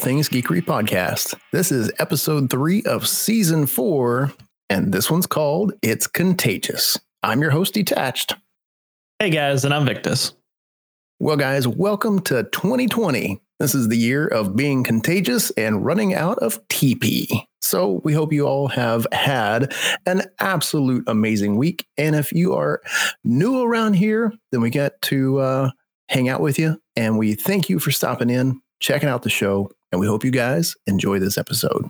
Things Geekery podcast. This is episode three of season four, and this one's called It's Contagious. I'm your host, Detached. Hey guys, and I'm Victus. Well, guys, welcome to 2020. This is the year of being contagious and running out of TP. So we hope you all have had an absolute amazing week. And if you are new around here, then we get to uh, hang out with you. And we thank you for stopping in, checking out the show. And we hope you guys enjoy this episode.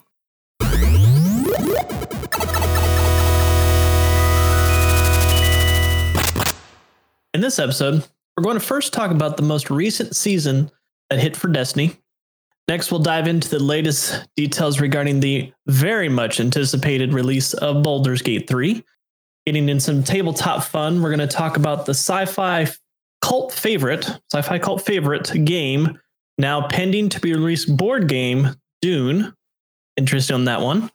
In this episode, we're going to first talk about the most recent season that hit for Destiny. Next, we'll dive into the latest details regarding the very much anticipated release of Baldur's Gate 3. Getting in some tabletop fun, we're going to talk about the sci fi cult favorite, sci fi cult favorite game, now pending to be released board game, Dune. Interesting on that one.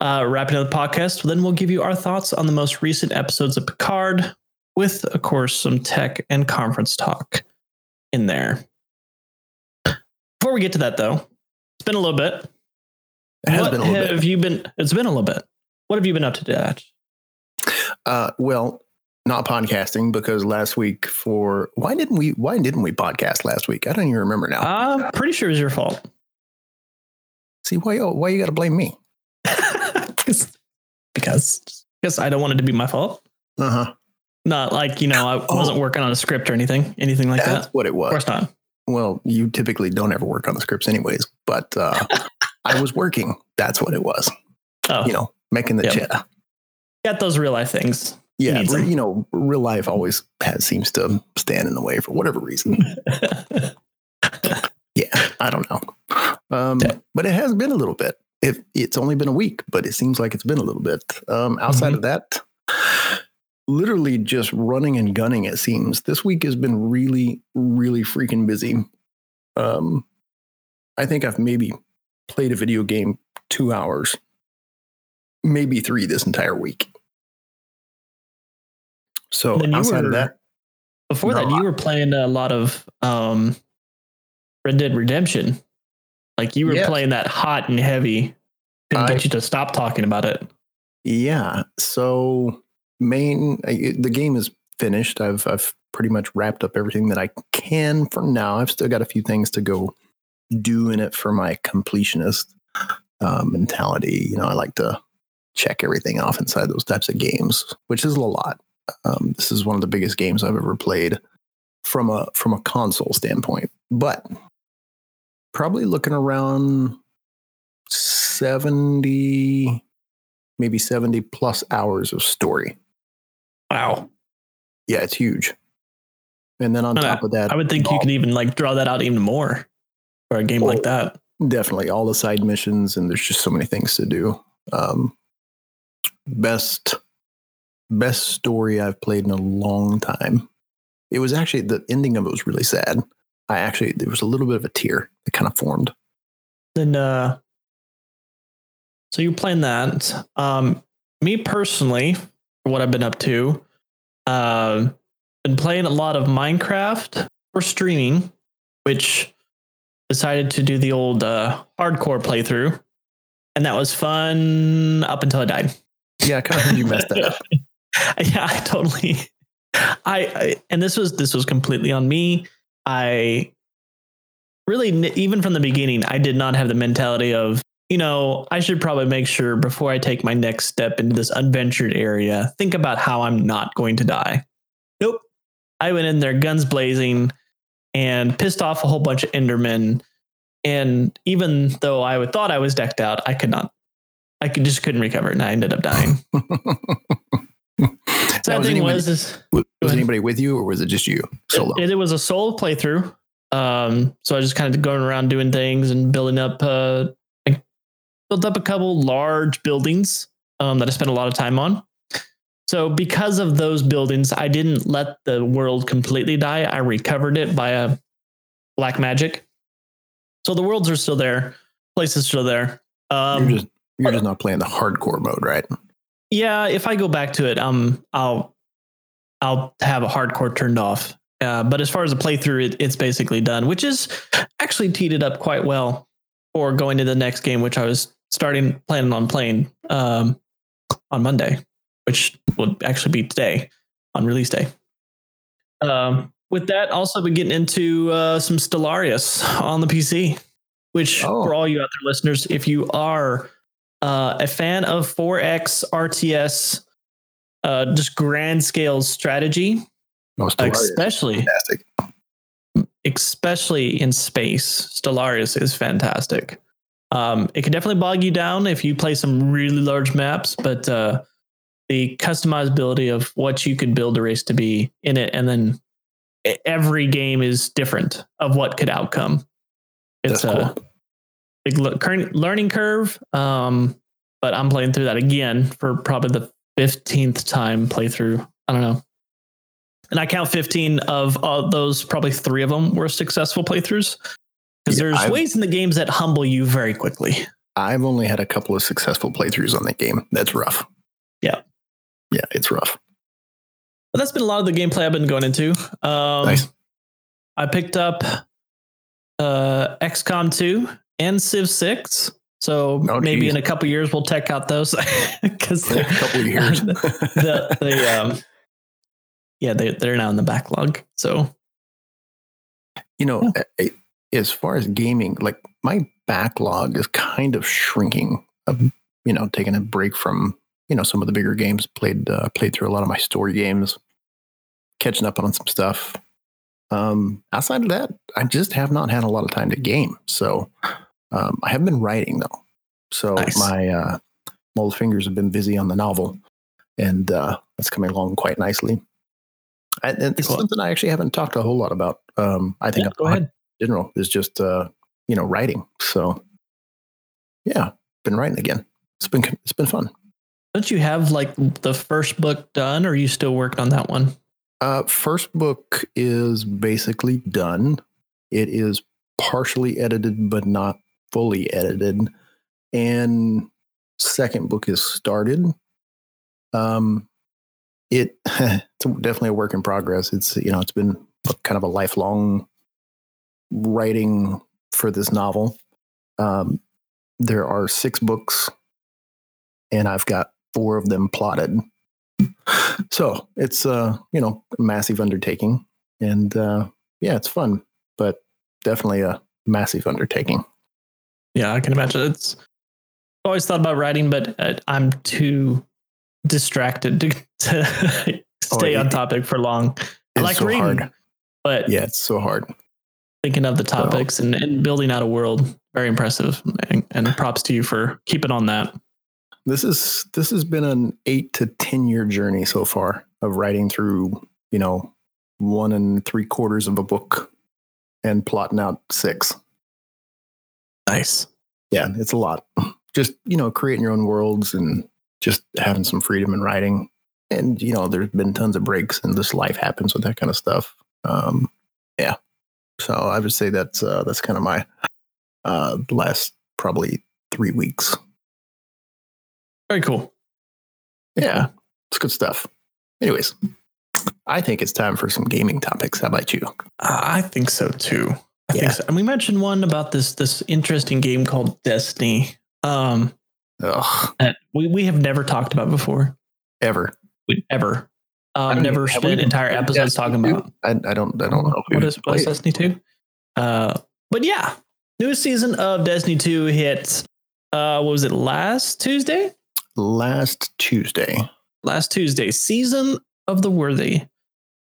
Uh, wrapping up the podcast, then we'll give you our thoughts on the most recent episodes of Picard, with, of course, some tech and conference talk in there. Before we get to that, though, it's been a little bit. It has what been a little have bit. you been? It's been a little bit. What have you been up to, Dad? Uh, well, not podcasting because last week for why didn't we why didn't we podcast last week? I don't even remember now. I'm pretty sure it's your fault. See why why you got to blame me? because because I don't want it to be my fault. Uh huh. Not like you know I Oh. wasn't working on a script or anything, anything like that. That's that. what it Of was. course not. Well, you typically don't ever work on the scripts anyways, but uh, I was working. That's what it was. Oh, You know, making the Yep. cheddar. got those real life things. Yeah, re- you know, real life always has seems to stand in the way for whatever reason. yeah, I don't know. Um, but it has been a little bit. It, it's only been a week, but it seems like it's been a little bit. Um, outside Mm-hmm. of that, literally just running and gunning. It seems this week has been really, really freaking busy. Um, I think I've maybe played a video game two hours, maybe three this entire week. So outside were- of that, Before that, No, you were playing a lot of um, Red Dead Redemption. Like you were Yeah. playing that hot and heavy. Couldn't I- get you to stop talking about it. Yeah. So main the game is finished. I've I've pretty much wrapped up everything that I can for now. I've still got a few things to go do in it for my completionist uh, mentality. You know, I like to check everything off inside those types of games, which is a lot. Um, this is one of the biggest games I've ever played from a from a console standpoint, but probably looking around 70 maybe 70 plus hours of story. Wow. Yeah, it's huge. And then on top of that, I would think you all- could even like draw that out even more for a game Oh. like that. definitely all the side missions, and there's just so many things to do. Um, best best story I've played in a long time. It was actually the ending of it was really sad. I actually there was a little bit of a tear that kind of formed. Then uh so you're playing that. Um me personally, what I've been up to, uh been playing a lot of Minecraft for streaming, which decided to do the old uh hardcore playthrough. And that was fun up until I died. Yeah, I kind of heard you messed that up. yeah, I totally. I, I and this was this was completely on me. I really even from the beginning, I did not have the mentality of you know I should probably make sure before I take my next step into this unventured area, think about how I'm not going to die. Nope, I went in there guns blazing and pissed off a whole bunch of Endermen. And even though I thought I was decked out, I could not. I could just couldn't recover, and I ended up dying. Sad was thing anybody, was, is was anybody with you, or was it just you solo? it, it was a solo playthrough. Um, so I was just kind of going around doing things and building up. Uh, I built up a couple large buildings um, that I spent a lot of time on. So because of those buildings, I didn't let the world completely die. I recovered it via black magic. So the worlds are still there, places are still there. Um, you're just you're just not playing the hardcore mode, right? Yeah, if I go back to it, um, I'll I'll have a hardcore turned off Uh, but as far as a playthrough, it, it's basically done, which is actually teed it up quite well for going to the next game, which I was starting planning on playing um, on Monday, which will actually be today on release day. Um, with that, also be getting into uh, some Stellaris on the PC, which Oh. for all you out there listeners, if you are uh, a fan of 4X RTS, uh, just grand scale strategy, Most especially fantastic. especially in space, Stellaris is fantastic. Um, it can definitely bog you down if you play some really large maps, but uh, the customizability of what you could build a race to be in it, and then every game is different of what could outcome. It's That's a cool. Big le- current learning curve, um, but I'm playing through that again for probably the fifteenth time playthrough. I don't know. And I count 15 of uh, those, probably three of them were successful playthroughs. Because Yeah, there's I've- ways in the games that humble you very quickly. I've only had a couple of successful playthroughs on that game. That's rough. Yeah. Yeah, it's rough. But that's been a lot of the gameplay I've been going into. Um, Nice. I picked up uh, XCOM 2 and Civ 6. So Oh, maybe geez. in a couple years we'll check out those because A couple of years. the, the um, yeah they they're now in the backlog. So you know, a- as far as gaming, like my backlog is kind of shrinking. I've, you know, taking a break from you know some of the bigger games. Played uh, played through a lot of my story games, catching up on some stuff. Um, outside of that, I just have not had a lot of time to game. So um, I have been writing though. So Nice. my uh, old fingers have been busy on the novel, and uh, that's coming along quite nicely. And, and it's Cool. something I actually haven't talked a whole lot about. Um, I think yeah, go ahead. general is just uh, you know writing. So yeah, been writing again. It's been it's been fun. Don't you have like the first book done, or are you still working on that one? Uh, first book is basically done. It is partially edited, but not fully edited. And second book is started. Um, it it's definitely a work in progress. It's you know it's been kind of a lifelong writing for this novel. Um, there are six books, and I've got four of them plotted. So it's uh you know massive undertaking, and uh, yeah, it's fun, but definitely a massive undertaking. Yeah, I can imagine. It's I've always thought about writing, but uh, I'm too distracted to, to stay Oh, on topic for long. I like so reading, hard. but Yeah, it's so hard. thinking of the topics and, and building out a world, very impressive. And, and props to you for keeping on that. This is this has been an eight to ten year journey so far of writing through you know one and three quarters of a book and plotting out six. Nice. Yeah, it's a lot. Just you know creating your own worlds and just having some freedom in writing. And you know there's been tons of breaks and this life happens with that kind of stuff. Um, yeah, so I would say that's uh, that's kind of my uh, last probably three weeks. Very cool. Yeah, it's good stuff. Anyways, I think it's time for some gaming topics. How about you? I think so too. I Yeah. think so. And we mentioned one about this this interesting game called Destiny. Um, Ugh, that we we have never talked about before. ever. We, ever. I Um, don't never even- spent entire episodes Destiny talking 2? about I, I don't. I don't know. if what we've is what is played. Destiny two. Uh, but yeah, newest season of Destiny two hit. Uh, what was it last Tuesday? last Tuesday. Last Tuesday, season of the worthy,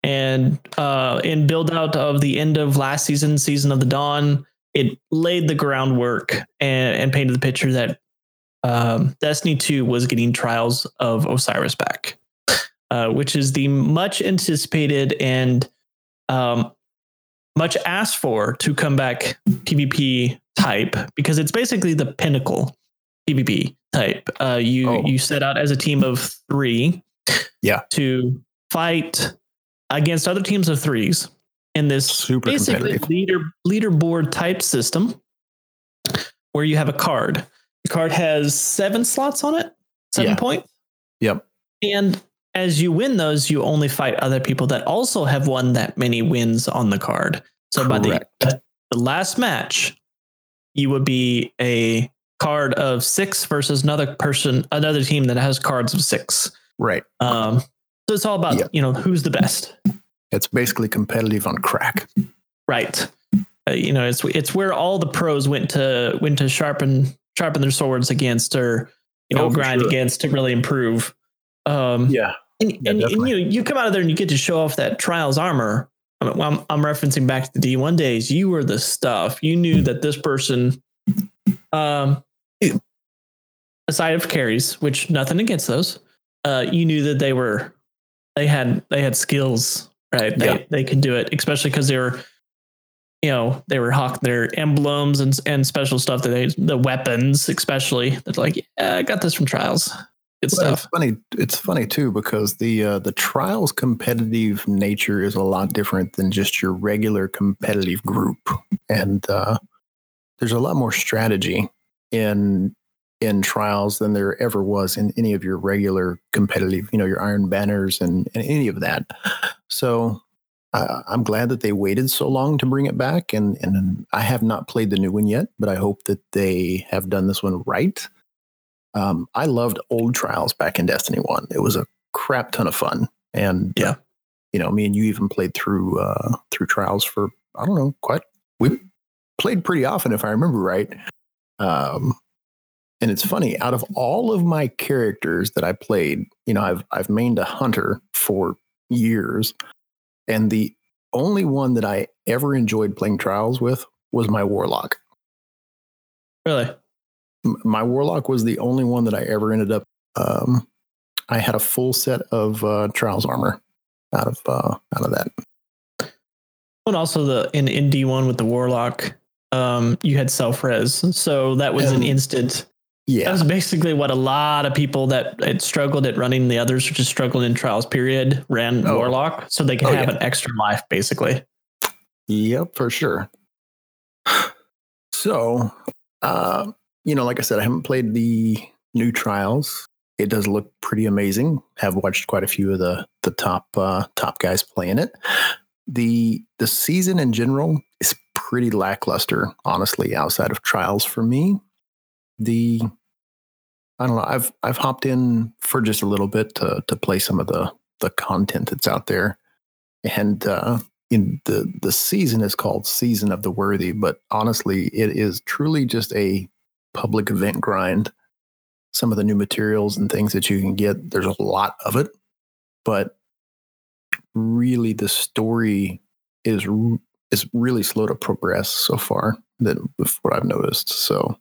and uh, in build out of the end of last season, season of the dawn, it laid the groundwork and, and painted the picture that um, Destiny 2 was getting Trials of Osiris back, uh, which is the much anticipated and um, much asked for to come back PvP type because it's basically the pinnacle PvP type. Uh, you Oh. you set out as a team of three, Yeah. to fight against other teams of threes in this Super basically competitive. leader leaderboard type system where you have a card. The card has seven slots on it, seven Yeah. points, Yep. and as you win those, you only fight other people that also have won that many wins on the card. So by the, the last match, you would be a card of six versus another person, another team that has cards of six. Right. Um, so it's all about Yeah. you know who's the best, It's basically competitive on crack. right? Uh, you know, it's it's where all the pros went to went to sharpen sharpen their swords against or you know Oh, grind sure. against to really improve. Um, Yeah. and, Yeah, and, and you you come out of there and you get to show off that trials armor. I'm, I'm, I'm referencing back to the D1 days. You were the stuff. You knew that this person, um, aside of carries, which nothing against those, uh, you knew that they were they had they had skills, right? They Yeah. they could do it, especially because they were, you know, they were hawk their emblems and and special stuff that they the weapons, especially. That's like, yeah, I got this from trials. Good Well, stuff. it's funny. It's funny too because the uh, the trials competitive nature is a lot different than just your regular competitive group, and uh, there's a lot more strategy in in trials than there ever was in any of your regular competitive. You know, your Iron Banners and, and any of that. So. Uh, I'm glad that they waited so long to bring it back, and and I have not played the new one yet, but I hope that they have done this one right. Um, I loved old trials back in Destiny One. It was a crap ton of fun, and Yeah. uh, you know, me and you even played through uh, through trials for I don't know, quite we played pretty often if I remember right. Um, and it's funny, out of all of my characters that I played, you know, I've I've mained a hunter for years, and the only one that I ever enjoyed playing trials with was my warlock Really? my warlock was the only one that I ever ended up. Um, I had a full set of uh, trials armor out of uh, out of that. And also the in, in D1 with the Warlock, um, you had self res. So that was an Um, instant. That was basically what a lot of people that had struggled at running the others, or just struggled in trials period, ran Oh. Warlock. So they could Oh, have yeah. an extra life, basically. yep, for sure. So, uh, you know, like I said, I haven't played the new trials. It does look pretty amazing. Have watched quite a few of the the top uh, top guys playing it. the The season in general is pretty lackluster, honestly. Outside of trials, for me, the I don't know. I've I've hopped in for just a little bit to to play some of the the content that's out there, and uh, in the the season is called Season of the Worthy, but honestly, it is truly just a public event grind. Some of the new materials and things that you can get, there's a lot of it, but really the story is is really slow to progress so far. That what I've noticed. So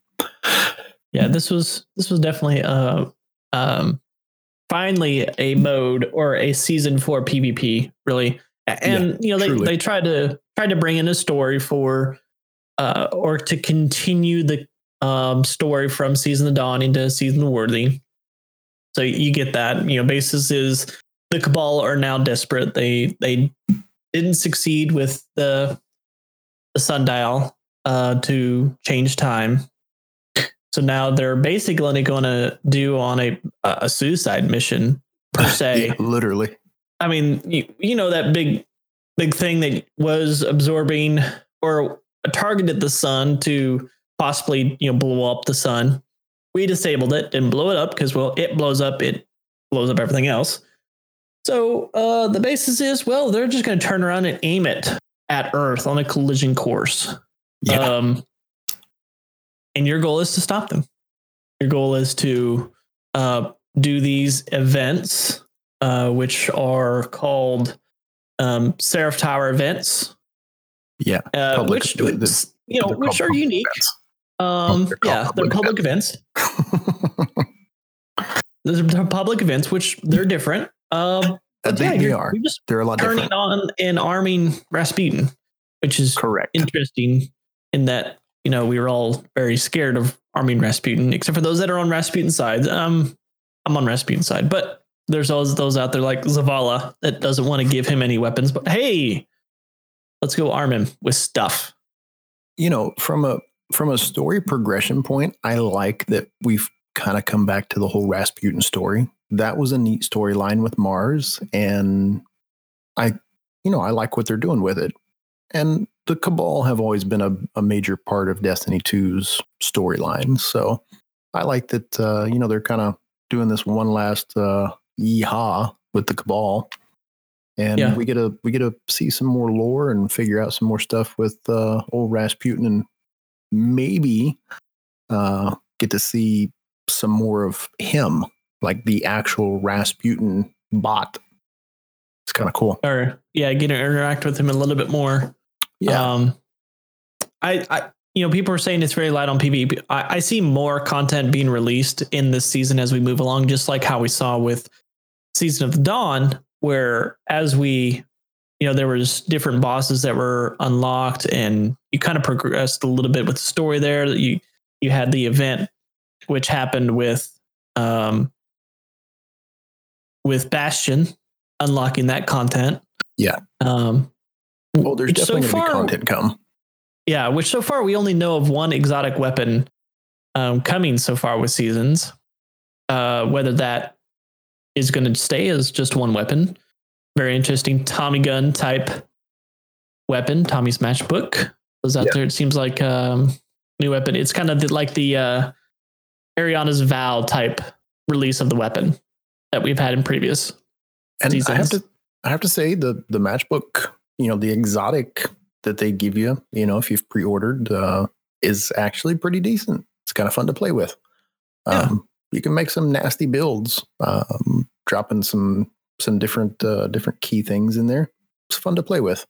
Yeah, this was this was definitely uh um finally a mode or a season for PvP, really. And you know, they, truly. they tried to tried to bring in a story for uh or to continue the um story from season of dawn into season of worthy. So you get that. You know, basis is the cabal are now desperate. They they didn't succeed with the the sundial uh to change time. So now they're basically going to do on a a suicide mission per se. yeah, literally, I mean, you, you know that big big thing that was absorbing or targeted the sun to possibly you know blow up the sun. We disabled it, didn't blow it up because well, it blows up, it blows up everything else. So uh, the basis is well, they're just going to turn around and aim it at Earth on a collision course. yeah, Um, and your goal is to stop them. Your goal is to uh, do these events, uh, which are called um, Seraph Tower events, yeah. uh, Public- which you know which are unique. events. Um, they're yeah, public they're public events. Those are public events, which they're different. Um, but They- yeah, they are. just They're a lot turning different. on and arming Rasputin, which is Correct. interesting in that you know we were all very scared of arming Rasputin, except for those that are on Rasputin's side. Um, I'm on Rasputin's side, but there's always those out there like Zavala that doesn't want to give him any weapons. But hey, let's go arm him with stuff. you know from a from a story progression point i like that we've kind of come back to the whole rasputin story that was a neat storyline with Mars, and I, you know, I like what they're doing with it. And the Cabal have always been a, a major part of Destiny 2's storyline, so I like that. Uh, you know, they're kind of doing this one last uh, yeehaw with the Cabal, and Yeah. we get to we get to see some more lore and figure out some more stuff with uh, old Rasputin, and maybe uh, get to see some more of him, like the actual Rasputin bot. It's kind of cool. Or yeah, get to interact with him a little bit more. Yeah, Um, I, I, you know, people are saying it's very light on PvP. I, I see more content being released in this season as we move along, just like how we saw with Season of the Dawn, where as we, you know, there was different bosses that were unlocked, and you kind of progressed a little bit with the story there. You you had the event which happened with um with Bastion unlocking that content. Yeah. Um, well, there's so definitely going to be content come. yeah, which so far we only know of one exotic weapon um, coming so far with seasons. Uh, whether that is going to stay as just one weapon, very interesting Tommy gun type weapon. Tommy's matchbook was out Yeah. there. It seems like um, new weapon. It's kind of the, like the uh, Eriana's Vow type release of the weapon that we've had in previous. And I have to, I have to say the the matchbook, you know, the exotic that they give you, you know, if you've pre-ordered, uh, is actually pretty decent. It's kind of fun to play with. Yeah. Um, you can make some nasty builds, um, dropping some some different uh, different key things in there. It's fun to play with.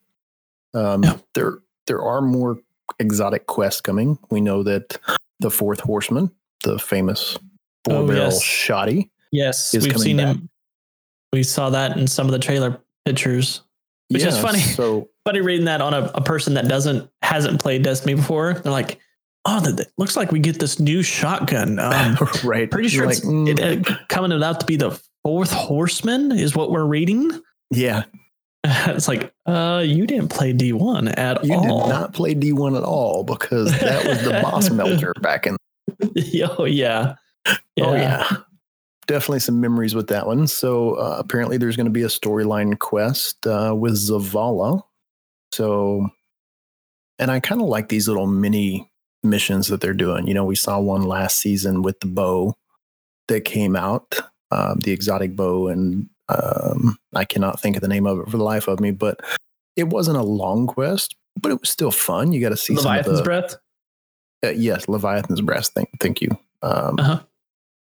Um, Yeah. There there are more exotic quests coming. We know that the fourth horseman, the famous four Oh, barrel yes. shoddy, Yes, we've seen back. him. We saw that in some of the trailer pictures. Which is funny. So funny reading that on a, a person that doesn't hasn't played Destiny before. They're like, "Oh, that looks like we get this new shotgun." Um, right, pretty sure You're it's like, mm, it, uh, coming out to be the fourth horseman, is what we're reading. yeah. it's like, uh, you didn't play D one at You all. You did not play D one at all because that was the boss melter back in. oh yeah, Oh yeah, definitely some memories with that one. So uh, apparently, there's going to be a storyline quest uh, with Zavala. So, and I kind of like these little mini missions that they're doing. You know, we saw one last season with the bow that came out, um, the exotic bow, and um, I cannot think of the name of it for the life of me. But it wasn't a long quest, but it was still fun. You got to see some of Leviathan's the breath. uh, yes, Leviathan's breath. Thank, thank you. Um, Uh-huh.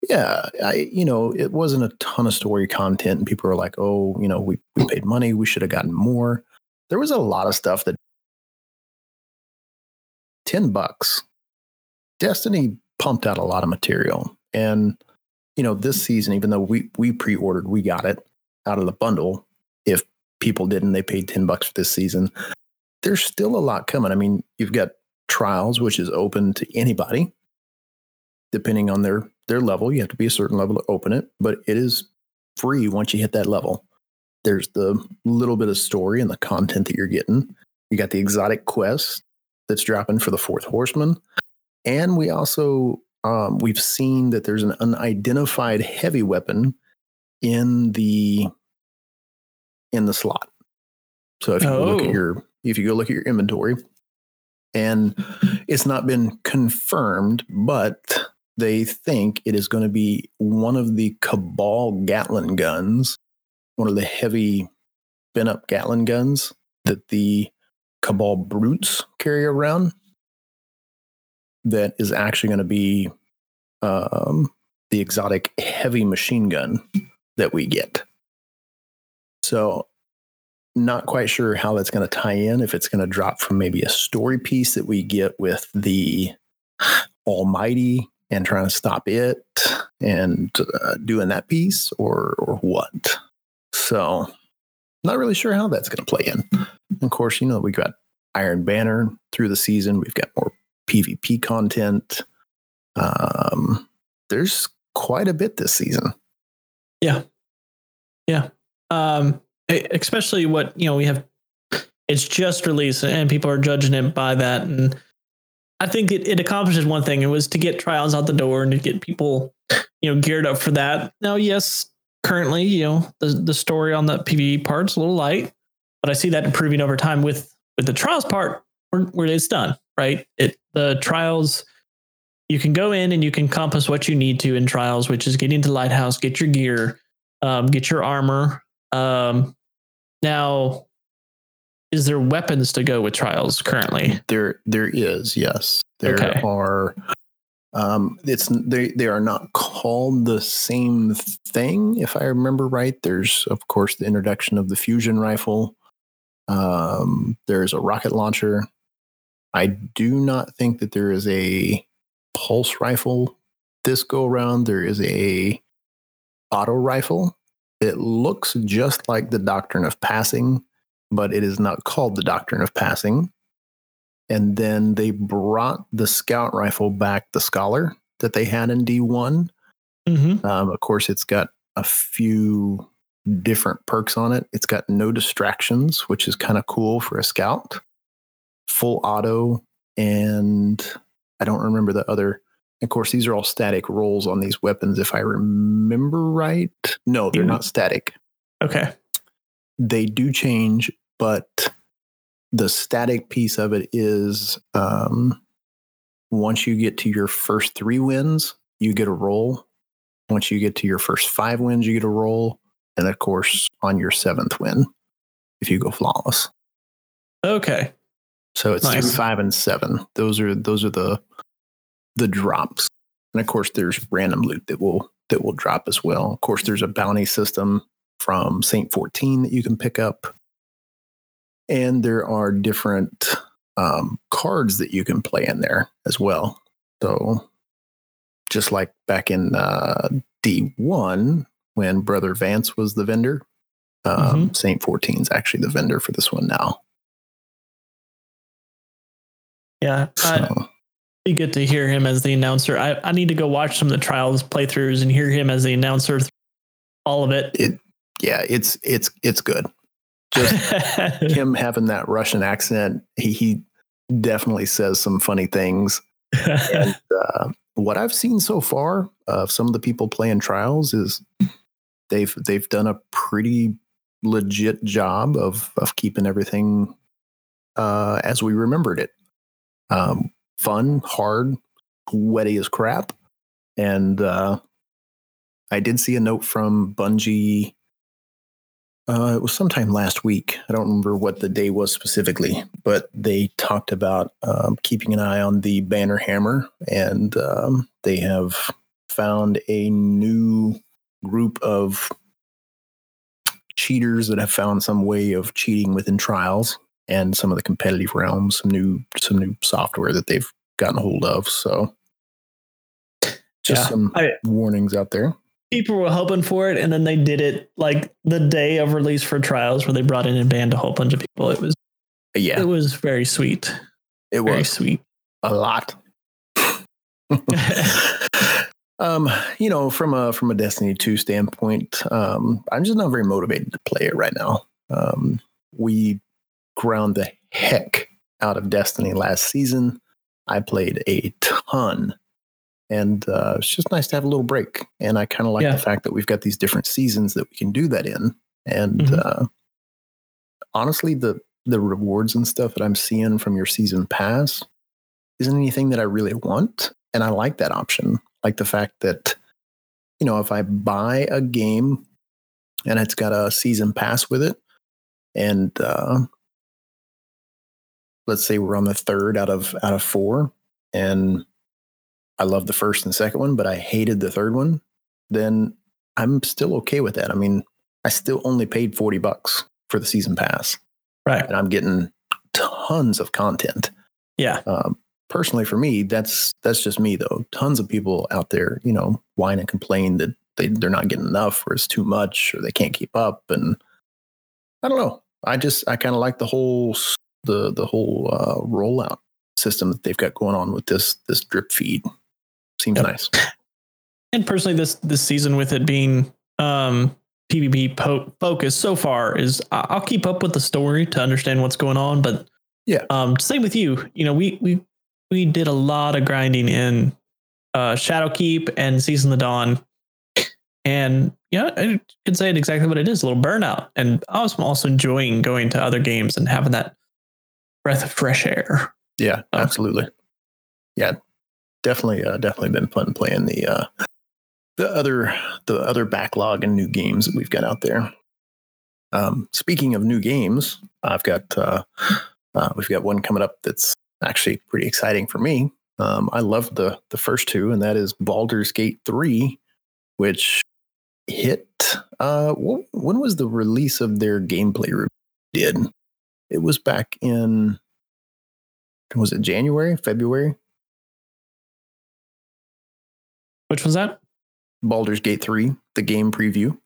Yeah, I you know it wasn't a ton of story content, and people are like, "Oh, you know, we we paid money, we should have gotten more." There was a lot of stuff that ten bucks. Destiny pumped out a lot of material, and you know this season, even though we we pre-ordered, we got it out of the bundle. If people didn't, they paid ten bucks for this season. There's still a lot coming. I mean, you've got trials, which is open to anybody, depending on their their level. You have to be a certain level to open it, but it is free once you hit that level. There's the little bit of story and the content that you're getting. You got the exotic quest that's dropping for the fourth horseman, and we also um, we've seen that there's an unidentified heavy weapon in the in the slot. So if you go look Oh. at your if you go look at your inventory, and it's not been confirmed, but they think it is going to be one of the Cabal Gatling guns, one of the heavy bent up Gatling guns that the Cabal brutes carry around. That is actually going to be um, the exotic heavy machine gun that we get. So, not quite sure how that's going to tie in. If it's going to drop from maybe a story piece that we get with the Almighty and trying to stop it and uh, doing that piece, or or what. So, not really sure how that's going to play in. Of course, you know we got Iron Banner through the season. We've got more PvP content. Um, there's quite a bit this season. Yeah, yeah. Um especially what you know we have it's just released and people are judging it by that and i think it, it accomplishes one thing it was to get trials out the door and to get people you know geared up for that now yes currently, you know, the the story on the PvE part's a little light, but I see that improving over time with with the trials part where, it's done. Right, it the trials you can go in and you can compass what you need to in trials, which is get into lighthouse, get your gear, um, get your armor. Um, now, is there weapons to go with trials currently? There, there is. Yes, there Okay. are. Um, it's they they are not called the same thing, if I remember right. There's of course the introduction of the fusion rifle. Um, there's a rocket launcher. I do not think that there is a pulse rifle this go around. There is a auto rifle. It looks just like the Doctrine of Passing, but it is not called the Doctrine of Passing. And then they brought the scout rifle back, the Scholar that they had in D1. Mm-hmm. Um, of course, it's got a few different perks on it. It's got no distractions, which is kind of cool for a scout, full auto, and I don't remember the other. Of course, these are all static rolls on these weapons, if I remember right. No, they're Mhm. not static. Okay. They do change, but the static piece of it is um, once you get to your first three wins, you get a roll. Once you get to your first five wins, you get a roll. And of course, on your seventh win, if you go flawless. Okay. So it's three, Nice. five, and seven. Those are those are the the drops. And of course, there's random loot that will that will drop as well. Of course, there's a bounty system from Saint 14 that you can pick up. And there are different um, cards that you can play in there as well. So just like back in uh, D1, when Brother Vance was the vendor, um, Saint 14 is actually the vendor for this one now. Yeah. I, So, be good to hear him as the announcer. I, I need to go watch some of the trials playthroughs and hear him as the announcer. through All of it. Yeah, it's it's it's good. Just him having that Russian accent, he he definitely says some funny things. And uh, what I've seen so far of some of the people playing trials is they've they've done a pretty legit job of of keeping everything uh, as we remembered it. Um, fun, hard, wetty as crap, and uh, I did see a note from Bungie. Uh, it was sometime last week. I don't remember what the day was specifically, but they talked about um, keeping an eye on the banner hammer, and um, they have found a new group of cheaters that have found some way of cheating within trials and some of the competitive realms. Some new some new software that they've gotten hold of. So, just Yeah, some I- warnings out there. People were hoping for it, and then they did it like the day of release for trials, where they brought in and banned a whole bunch of people. It was Yeah, it was very sweet, it very was sweet. a lot. um, you know, from a from a Destiny 2 standpoint, um, I'm just not very motivated to play it right now. Um, we ground the heck out of Destiny last season. I played a ton. And uh, it's just nice to have a little break. And I kind of like Yeah. the fact that we've got these different seasons that we can do that in. And Mhm. uh, honestly, the the rewards and stuff that I'm seeing from your season pass isn't anything that I really want. And I like that option. Like the fact that, you know, if I buy a game and it's got a season pass with it, and uh, let's say we're on the third out of out of four, and I love the first and second one, but I hated the third one, then I'm still okay with that. I mean, I still only paid 40 bucks for the season pass Right. and I'm getting tons of content. Yeah. Um, personally, for me, that's that's just me though. Tons of people out there, you know, whine and complain that they they're not getting enough, or it's too much, or they can't keep up. And I don't know. I just I kind of like the whole the the whole uh, rollout system that they've got going on with this this drip feed. Seems Yep. nice. And personally, this this season with it being um, PvP po- focus so far is I'll keep up with the story to understand what's going on. But Yeah. um, same with you. You know, we we we did a lot of grinding in uh, Shadowkeep and Season of the Dawn, and yeah, I could say it exactly what it is, a little burnout. And I was also enjoying going to other games and having that breath of fresh air. Yeah, oh. absolutely. Yeah, definitely, uh, definitely been fun playing the uh, the other the other backlog and new games that we've got out there. Um, speaking of new games, I've got uh, uh, we've got one coming up that's actually pretty exciting for me. Um, I love the the first two, and that is Baldur's Gate three, which hit. Uh, when was the release of their gameplay? Did it was back in was it January, February? Which was that? Baldur's Gate 3, the game preview.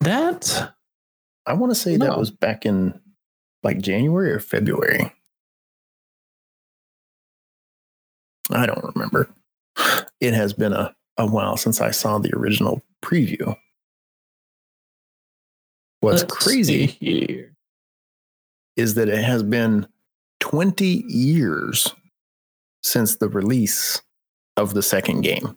That I want to say no. that was back in like January or February. I don't remember. It has been a, a while since I saw the original preview. What's Let's crazy is that it has been 20 years since the release of the second game.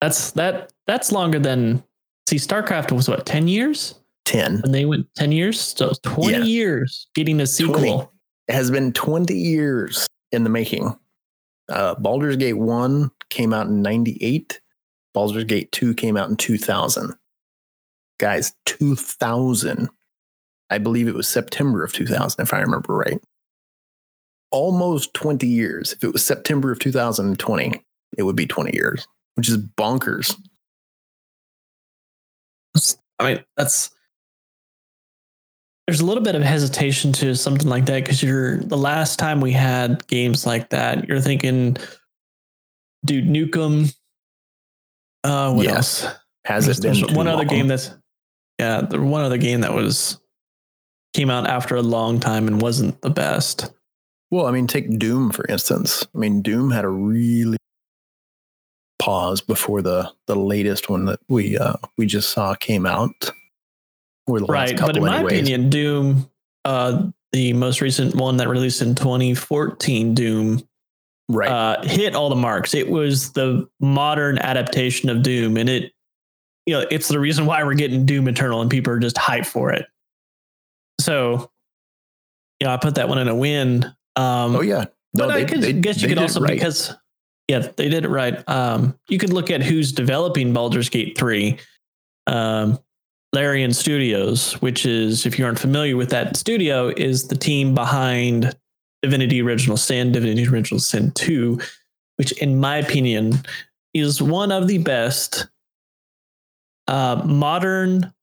That's that that's longer than see StarCraft was what 10 years? 10. And they went 10 years, so 20 yeah. years getting a sequel. 20. It has been 20 years in the making. Uh, Baldur's Gate 1 came out in 98. Baldur's Gate 2 came out in 2000. Guys, 2000. I believe it was September of 2000, if I remember right. Almost 20 years. If it was September of 2020, it would be 20 years, which is bonkers. I mean, that's there's a little bit of hesitation to something like that because you're the last time we had games like that, you're thinking, Duke Nukem. Uh, what yes. else? Has it been one other game that's yeah, the one other game that was came out after a long time and wasn't the best. Well, I mean, take Doom for instance. I mean, Doom had a really pause before the the latest one that we uh we just saw came out right, but in my opinion, Doom, uh, the most recent one that released in 2014, Doom, right, uh, hit all the marks. It was the modern adaptation of Doom, and it, you know, it's the reason why we're getting Doom Eternal, and people are just hyped for it. So, you know, I put that one in a win. Um, oh yeah, no, but they, I could, they, guess you could also right. because yeah, they did it right. Um, you could look at who's developing Baldur's Gate three. Um, Larian Studios, which is, if you aren't familiar with that studio, is the team behind Divinity Original Sin, Divinity Original Sin 2, which, in my opinion, is one of the best uh, modern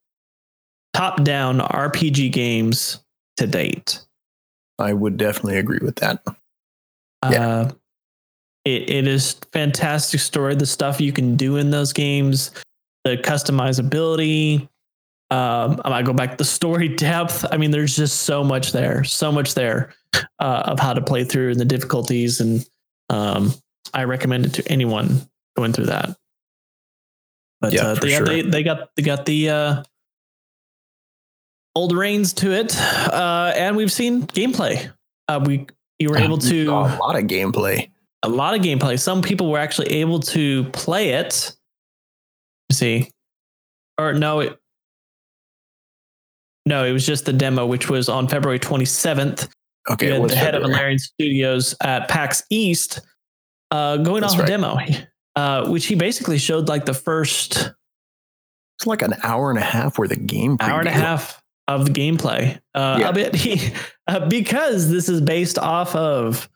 top down RPG games to date. I would definitely agree with that. Yeah. It, it is fantastic story. The stuff you can do in those games, the customizability, um, I might go back to the story depth. I mean, there's just so much there, so much there uh, of how to play through and the difficulties, and um, I recommend it to anyone going through that. But yeah, uh, they, sure. they they got they got the uh, old reins to it, uh, and we've seen gameplay. Uh, we you were able to a lot of gameplay, a lot of gameplay. Some people were actually able to play it. See, or no, it no, it was just the demo, which was on February 27th. Okay. the head February. of Larian Studios at PAX East uh, going That's off right. a demo, uh, which he basically showed like the first. It's like an hour and a half worth of game. Hour and a half of the gameplay. Uh, yeah. bit he, uh, because this is based off of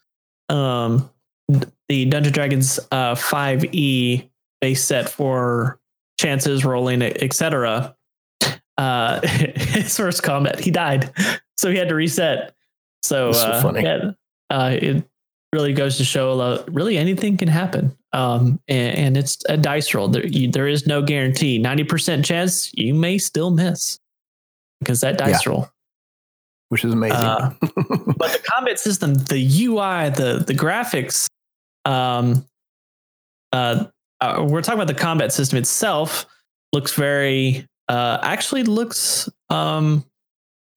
um, the Dungeon Dragons uh, 5e base set for chances rolling, etc uh, his first combat, he died, so he had to reset. So, uh, funny. Yeah, uh, it really goes to show uh, really anything can happen. Um, and, and, it's a dice roll. There, you, there is no guarantee. Ninety percent chance you may still miss because that dice yeah. roll, which is amazing. Uh, but the combat system, the UI, the the graphics, um, uh, uh, we're talking about the combat system itself. Looks very uh, actually looks um,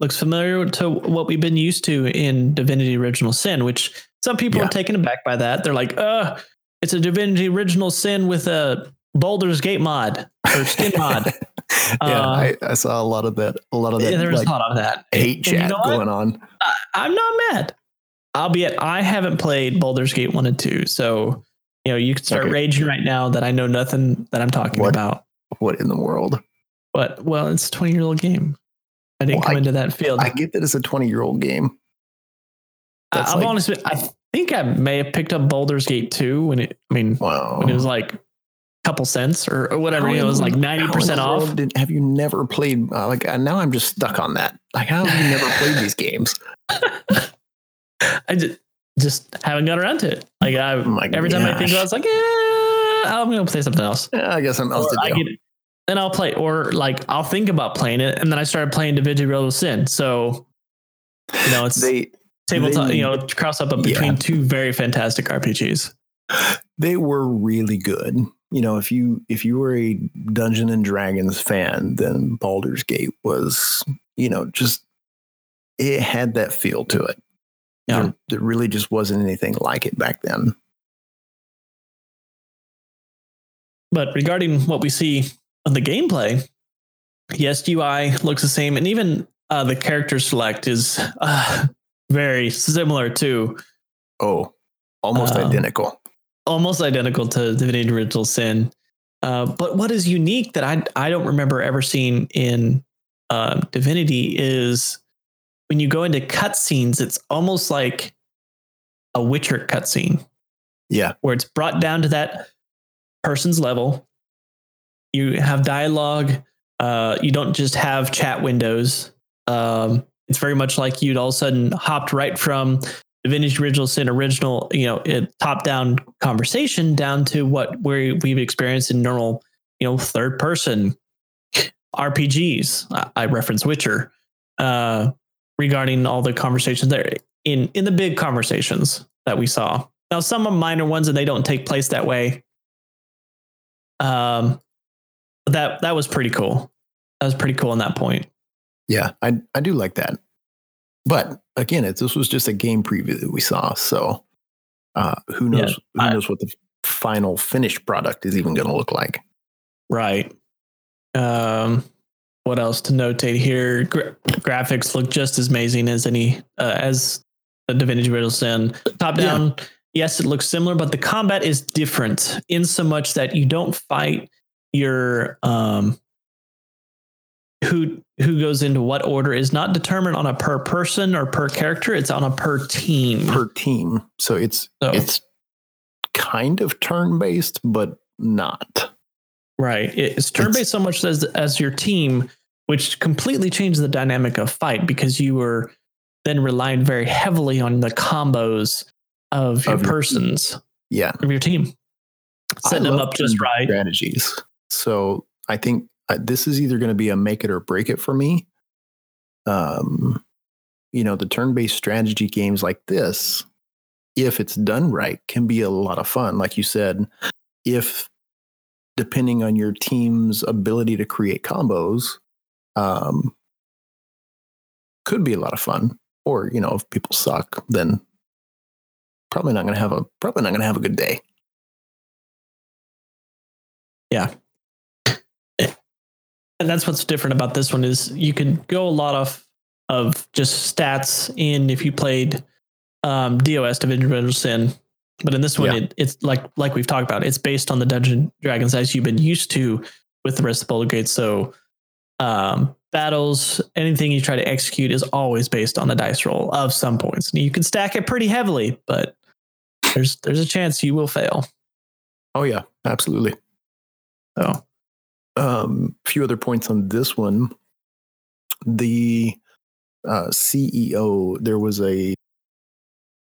looks familiar to what we've been used to in Divinity Original Sin, which some people yeah. are taken aback by that. They're like, "Uh, it's a Divinity Original Sin with a Baldur's Gate mod." or skin mod. yeah, Uh, I, I saw a lot of that. A lot of that. Yeah, there was like, a lot of that. hate And you chat know going on. I, I'm not mad. Albeit I haven't played Baldur's Gate 1 and 2. So, you know, you can start Okay. raging right now that I know nothing that I'm talking What? about. What in the world? But, well, it's a 20 year old game. I didn't Well, come I- into that field. I I, get that it's a 20 year old game. That's I've like- honestly, I think I may have picked up Baldur's Gate 2 when it, I mean, Wow. when it was like a couple cents or, or whatever, How it was like 90% off. Did, have you never played? Uh, like uh, now, I'm just stuck on that. Like, how have you never played these games? I just, just haven't got around to it. Like, I, Oh every time I think gosh. about it, it's like, yeah, I'm going to play something else. Yeah, I guess something else Or to I do. get, then I'll play, or like I'll think about playing it, and then I started playing Divinity Original Sin. So, you know, it's they tabletop, they- you know, cross up between Yeah. two very fantastic RPGs. they were really good. You know, if you if you were a Dungeon and Dragons fan, then Baldur's Gate was, you know, just it had that feel to it. Yeah. There, there really just wasn't anything like it back then. But regarding what we see on the gameplay, yes, UI looks the same, and even uh, the character select is uh, very similar to Oh, almost Um, identical. almost identical to Divinity Original Sin. Uh, but what is unique that I I don't remember ever seeing in uh, Divinity is when you go into cutscenes, it's almost like a Witcher cutscene Yeah. where it's brought down to that person's level. You have dialogue. Uh, you don't just have chat windows. Um, it's very much like you'd all of a sudden hopped right from the Divinity Original Sin original, you know, top down conversation down to what we we've experienced in normal, you know, third person RPGs. I, I reference Witcher uh, regarding all the conversations there in in the big conversations that we saw. Now, some are minor ones and they don't take place that way. Um, but that that was pretty cool. That was pretty cool on that point. Yeah, I I do like that. But again, it, this was just a game preview that we saw, so uh, who Yeah, knows? who I- knows what the final finished product is even going to look like? Right. Um, what else to notate here? Gra- graphics look just as amazing as any uh, as the Divinity Original Sin. Top Yeah. down, yes, it looks similar, but the combat is different in so much that you don't fight your um who who goes into what order is not determined on a per person or per character. It's on a per team. per team. So it's So- it's kind of turn based, but not. Right. It's turn based so much as as your team, which completely changed the dynamic of fight because you were then relying very heavily on the combos of your Of your- persons Yeah, of your team, setting them up just right. Strategies. So I think uh, this is either going to be a make it or break it for me. Um, you know, the turn based strategy games like this, if it's done right, can be a lot of fun. Like you said, if depending on your team's ability to create combos, um, could be a lot of fun. Or you know, if people suck, then probably not going to have a probably not going to have a good day. Yeah, and that's what's different about this one is you could go a lot of of just stats in if you played um, DOS Divinity Original Sin, but in this one Yeah. it, it's like like we've talked about. It's based on the Dungeon Dragons as you've been used to with the rest of Baldur Gate. So um, battles, anything you try to execute is always based on the dice roll of some points. And you can stack it pretty heavily, but there's there's a chance you will fail. Oh yeah, absolutely. So um, a few other points on this one. The uh, CEO, there was a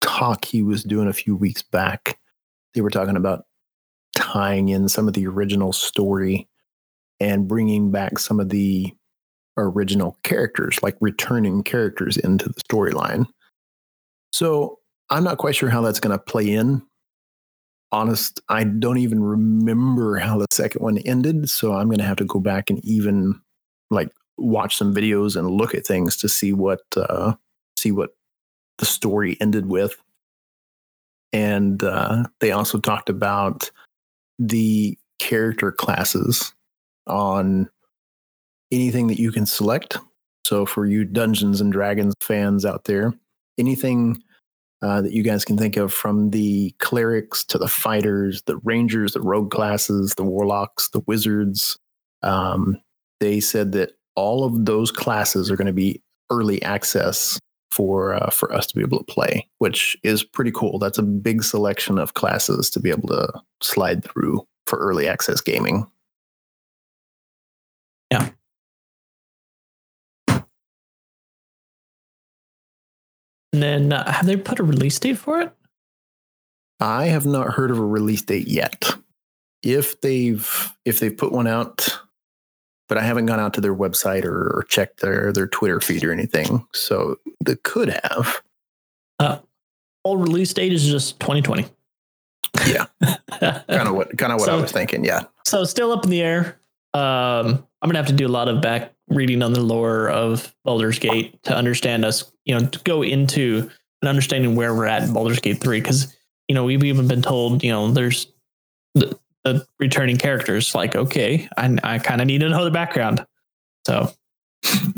talk he was doing a few weeks back. They were talking about tying in some of the original story and bringing back some of the original characters, like returning characters into the storyline. So I'm not quite sure how that's going to play in honest, I don't even remember how the second one ended. So I'm going to have to go back and even like watch some videos and look at things to see what uh, see what the story ended with. And uh, they also talked about the character classes on anything that you can select. So for you Dungeons and Dragons fans out there, anything uh, that you guys can think of from the clerics to the fighters, the rangers, the rogue classes, the warlocks, the wizards. Um, they said that all of those classes are going to be early access for uh, for us to be able to play, which is pretty cool. That's a big selection of classes to be able to slide through for early access gaming. And then uh, have they put a release date for it? I have not heard of a release date yet. If they've if they've put one out, but I haven't gone out to their website or, or checked their their Twitter feed or anything. So they could have. Uh, all release date is just 2020. Yeah, kind of what kind of what so, I was thinking. Yeah. So still up in the air. Um, I'm gonna have to do a lot of back reading on the lore of Baldur's Gate to understand us. You know, to go into an understanding where we're at in Baldur's Gate three, because you know we've even been told you know there's the, the returning characters. Like, okay, I I kind of need to know the background. So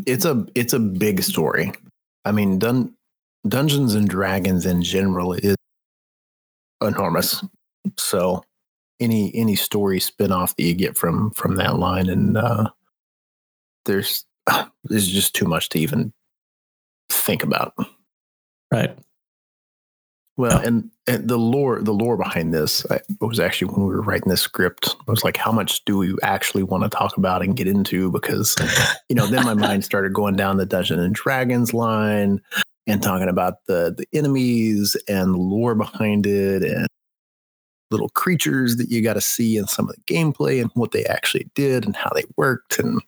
it's a it's a big story. I mean, Dun- Dungeons and Dragons in general is enormous. So any any story spinoff that you get from from that line and uh there's there's just too much to even think about. Right. Well, and, and the lore the lore behind this I, was actually when we were writing this script. I was like, how much do we actually want to talk about and get into? Because you know, then my mind started going down the Dungeon and Dragons line and talking about the the enemies and the lore behind it and little creatures that you got to see in some of the gameplay and what they actually did and how they worked and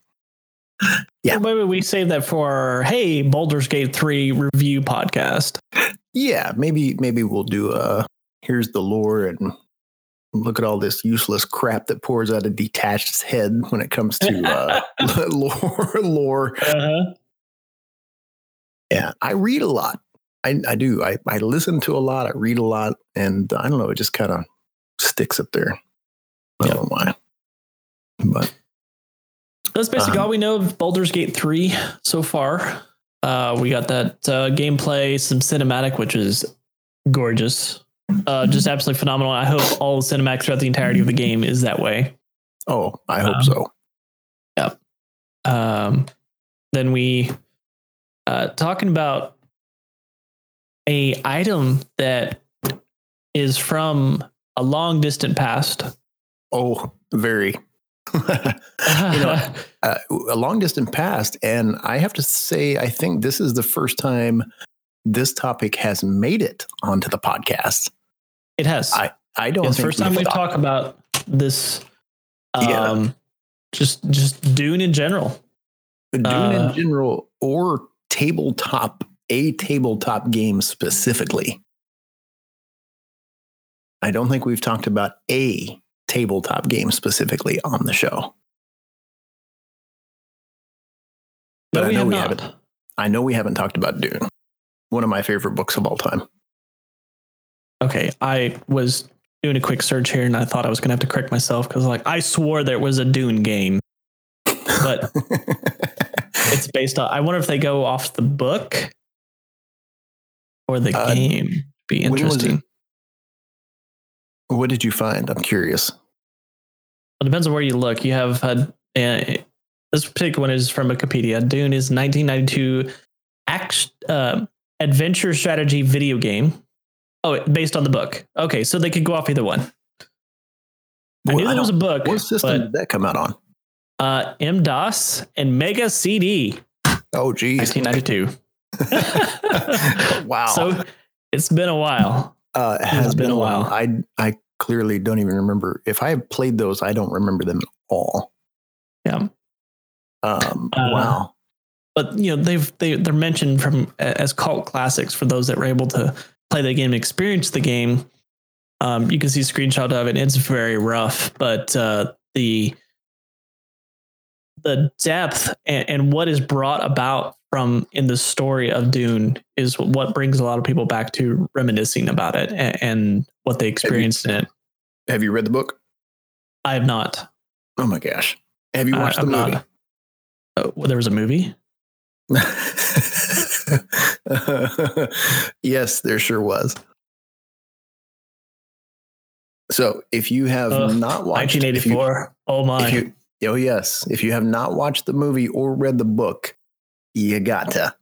yeah. maybe we save that for hey Baldur's Gate 3 review podcast. Yeah, maybe maybe we'll do a here's the lore and look at all this useless crap that pours out of detached head when it comes to uh, lore lore. Uh-huh. Yeah, I read a lot. I, I do. I, I listen to a lot. I read a lot, and I don't know. It just kind of sticks up there. I don't know why, but that's basically um, all we know of Baldur's Gate 3 so far. Uh, we got that uh, gameplay, some cinematic, which is gorgeous. Uh, just absolutely phenomenal. I hope all the cinematic throughout the entirety of the game is that way. Oh, I hope um, so. Yep. Um, then we uh, talking about a item that is from a long distant past. Oh, very you know, uh, a long distant past. And I have to say, I think this is the first time this topic has made it onto the podcast. It has. I, I don't. It's the first time we talk about this. Um, yeah. Just just Dune in general. Dune uh, in general, or tabletop, a tabletop game specifically. I don't think we've talked about a tabletop game specifically on the show. But I know we, have not. haven't. I know we haven't talked about Dune, one of my favorite books of all time. Okay, I was doing a quick search here, and I thought I was going to have to correct myself because, like, I swore there was a Dune game, but it's based on. I wonder if they go off the book or the uh, game. Be interesting. What did you find? I'm curious. Well, it depends on where you look. You have uh, this particular one is from Wikipedia. Dune is 1992 act, uh, adventure strategy video game. Oh, based on the book. Okay, so they could go off either one. I well, knew there was a book. What system did that come out on? Uh, M DOS and Mega CD. Oh, geez. 1992. wow. So it's been a while. Uh, it has been, been, a while. while. I I clearly don't even remember. If I have played those, I don't remember them at all. Yeah. Um, uh, wow. But you know they've they they're mentioned from as cult classics for those that were able to play the game and experience the game. Um, you can see a screenshot of it. It's very rough, but uh, the the depth and, and what is brought about from in the story of Dune is what brings a lot of people back to reminiscing about it and, and what they experienced you, in it. Have you read the book? I have not. Oh my gosh. Have you watched I, the I'm movie? not- Oh, well, there was a movie. yes, there sure was. So if you have Ugh, not watched, if you- 1984. oh my! You, oh yes, if you have not watched the movie or read the book, you got to.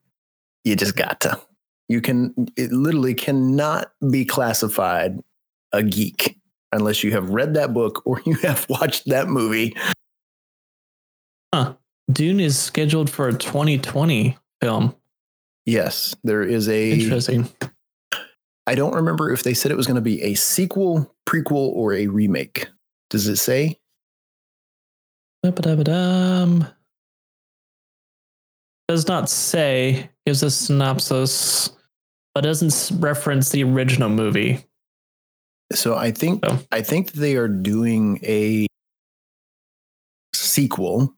You just got to. You can. It literally cannot be classified a geek unless you have read that book or you have watched that movie. Huh. Dune is scheduled for a 2020 film. Yes, there is a. Interesting. I don't remember if they said it was going to be a sequel, prequel, or a remake. Does it say? Ba-ba-da-ba-dum. Does not say. Gives a synopsis, but doesn't reference the original movie. So I think Oh. I think they are doing a sequel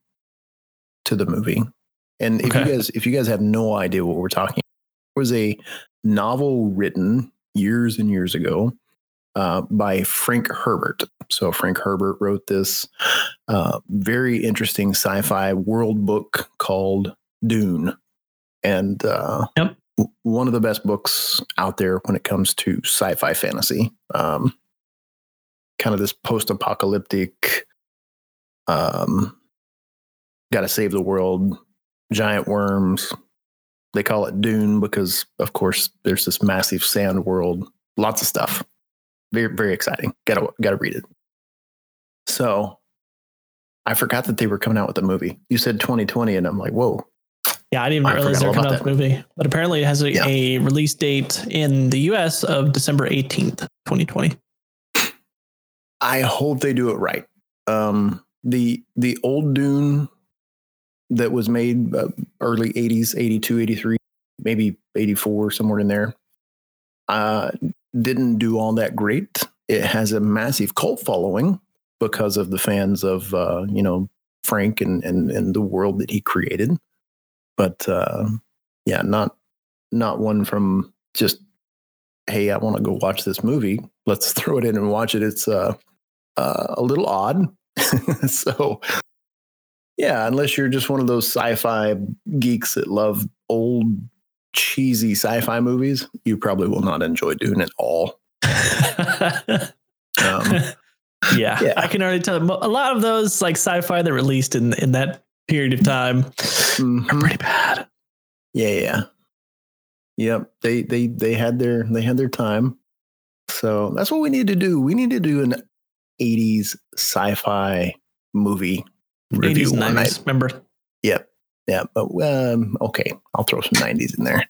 to the movie. And if Okay. you guys if you guys have no idea what we're talking, about, there was a novel written years and years ago uh, by Frank Herbert. So Frank Herbert wrote this uh, very interesting sci-fi world book called Dune, and uh, Yep. w- one of the best books out there when it comes to sci-fi fantasy. Um, kind of this post-apocalyptic, um, got to save the world, giant worms. They call it Dune because, of course, there's this massive sand world. Lots of stuff. Very, very exciting. Gotta, gotta read it. So, I forgot that they were coming out with a movie. You said 2020, and I'm like, whoa. Yeah, I didn't even I realize forgot they were all coming out with a movie. But apparently, it has a, Yeah. a release date in the US of December 18th, 2020. I hope they do it right. Um, the the old Dune that was made uh, early 80s, 82, 83, maybe 84, somewhere in there, uh, didn't do all that great. It has a massive cult following because of the fans of uh, you know Frank and, and and the world that he created. But uh, yeah, not not one from just hey, I want to go watch this movie. Let's throw it in and watch it. It's uh, uh, a little odd. so, yeah, unless you're just one of those sci-fi geeks that love old cheesy sci-fi movies, you probably will not enjoy doing it all. Um, yeah, Yeah. I can already tell. A lot of those like sci-fi that released in in that period of time are mhm. pretty bad. Yeah, yeah. Yep. They they they had their they had their time. So that's what we need to do. We need to do an 80s sci-fi movie review 80s, one 90s. night. Remember? Yep. Yeah, but um, okay, I'll throw some 90s in there.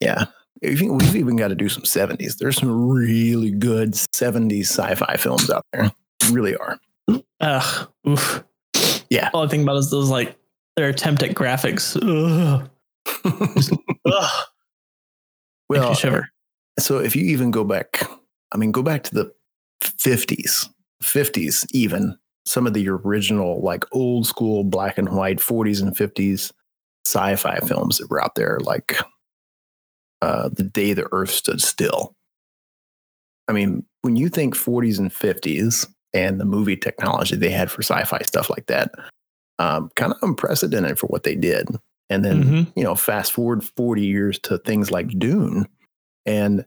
Yeah. We've we've even got to do some 70s. There's some really good 70s sci-fi films out there. Really are. Ugh. Oof. Yeah. All I think about is those like their attempt at graphics. Ugh. Ugh. Makes well, shiver. so if you even go back, I mean, go back to the 50s, 50s, even some of the original, like old school black and white 40s and 50s sci fi films that were out there, like uh, The Day the Earth Stood Still. I mean, when you think 40s and 50s and the movie technology they had for sci fi stuff like that, um, kind of unprecedented for what they did. And then Mhm. you know, fast forward 40 years to things like Dune. And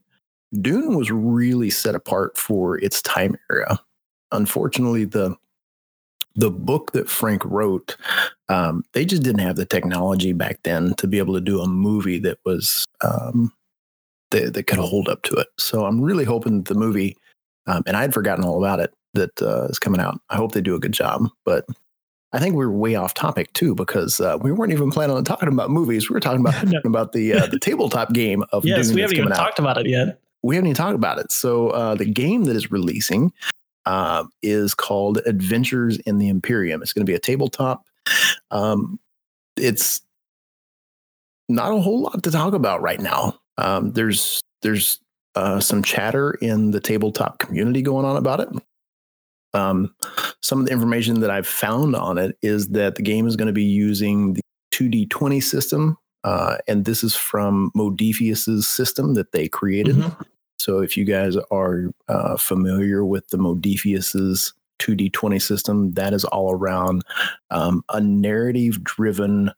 Dune was really set apart for its time era. Unfortunately, the the book that Frank wrote, um, they just didn't have the technology back then to be able to do a movie that was um, that, that could hold up to it. So I'm really hoping that the movie, um, and I'd forgotten all about it, that uh, is coming out. I hope they do a good job. But I think we're way off topic too because uh, we weren't even planning on talking about movies. We were talking about No. about the uh, the tabletop game of Yes, Dune we haven't even out. talked about it yet. We haven't even talked about it. So uh, the game that is releasing uh, is called Adventures in the Imperium. It's going to be a tabletop. Um, it's not a whole lot to talk about right now. Um, there's there's uh, some chatter in the tabletop community going on about it. Um, some of the information that I've found on it is that the game is going to be using the 2D20 system, uh, and this is from Modiphius's system that they created. Mhm. So if you guys are uh, familiar with the Modiphius's 2d20 system that is all around um, a narrative driven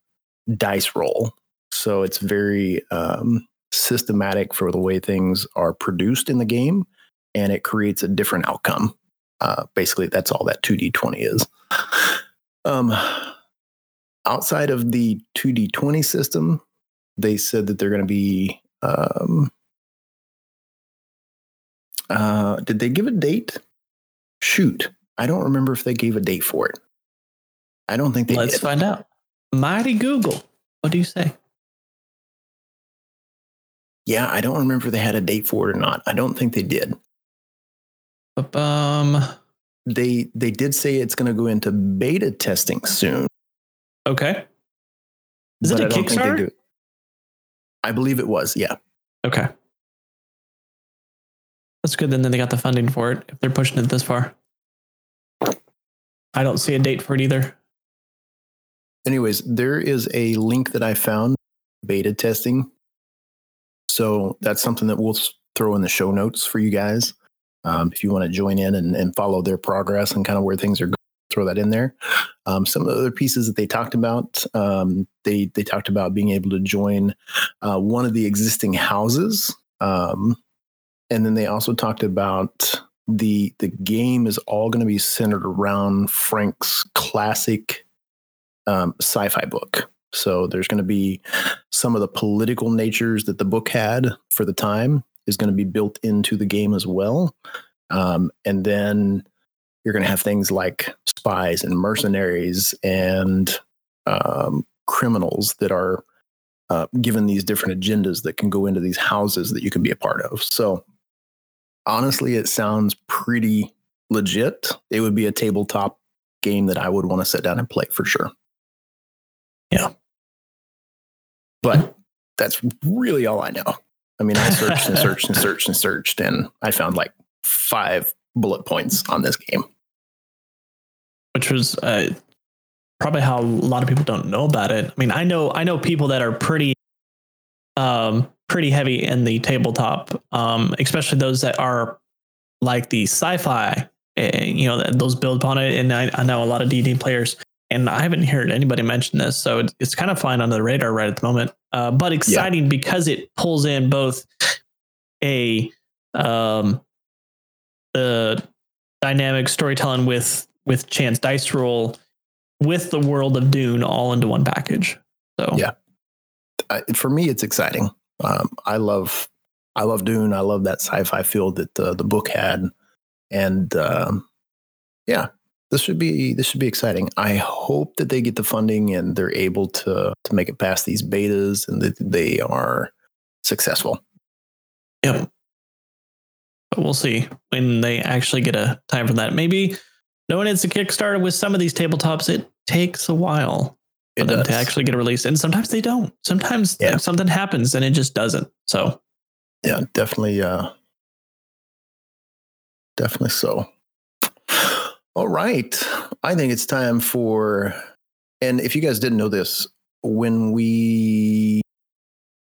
dice roll so it's very um, systematic for the way things are produced in the game and it creates a different outcome uh, basically that's all that 2d20 is um, outside of the 2d20 system they said that they're going to be um, uh, did they give a date shoot i don't remember if they gave a date for it i don't think they Let's did. find out. Mighty Google. What do you say? yeah i don't remember if they had a date for it or not i don't think they did Um. they they did say it's going to go into beta testing soon Okay. Is it a I don't think they Kickstarter? I believe it was. Yeah. Okay. That's good. Then they got the funding for it if they're pushing it this far. I don't see a date for it either. Anyways, there is a link that I found beta testing. So that's something that we'll throw in the show notes for you guys. Um, if you want to join in and, and follow their progress and kind of where things are going, throw that in there. Um, some of the other pieces that they talked about, um, they they talked about being able to join uh, one of the existing houses, um, and then they also talked about the the game is all going to be centered around Frank's classic um, sci-fi book. So there's going to be some of the political natures that the book had for the time is going to be built into the game as well. Um, and then you're going to have things like spies and mercenaries and um, criminals that are uh, given these different agendas that can go into these houses that you can be a part of. So honestly, it sounds pretty legit. It would be a tabletop game that I would want to sit down and play for sure. Yeah. But that's really all I know. I mean, I searched and searched and searched and searched, and I found like five bullet points on this game. which was uh, probably how a lot of people don't know about it. I mean, I know I know people that are pretty um pretty heavy in the tabletop, um, especially those that are like the sci-fi, uh, you know, those build upon it. And I, I know a lot of D&D players, and I haven't heard anybody mention this, so it's, it's kind of flying under the radar right at the moment. Uh, but exciting because it pulls in both a um the dynamic storytelling with with chance dice roll with the world of Dune all into one package. So Yeah. I, for me, it's exciting. Um, I love, I love Dune. I love that sci-fi feel that uh, the book had, and um, yeah, this should be this should be exciting. I hope that they get the funding and they're able to to make it past these betas and that they are successful. Yep. But we'll see when they actually get a time for that. Maybe knowing it's a Kickstarter with some of these tabletops, it takes a while for It them does. to actually get a release. And sometimes they don't. Sometimes Yeah. something happens and it just doesn't. So yeah, definitely, uh, definitely so. All right, I think it's time for. And if you guys didn't know this, when we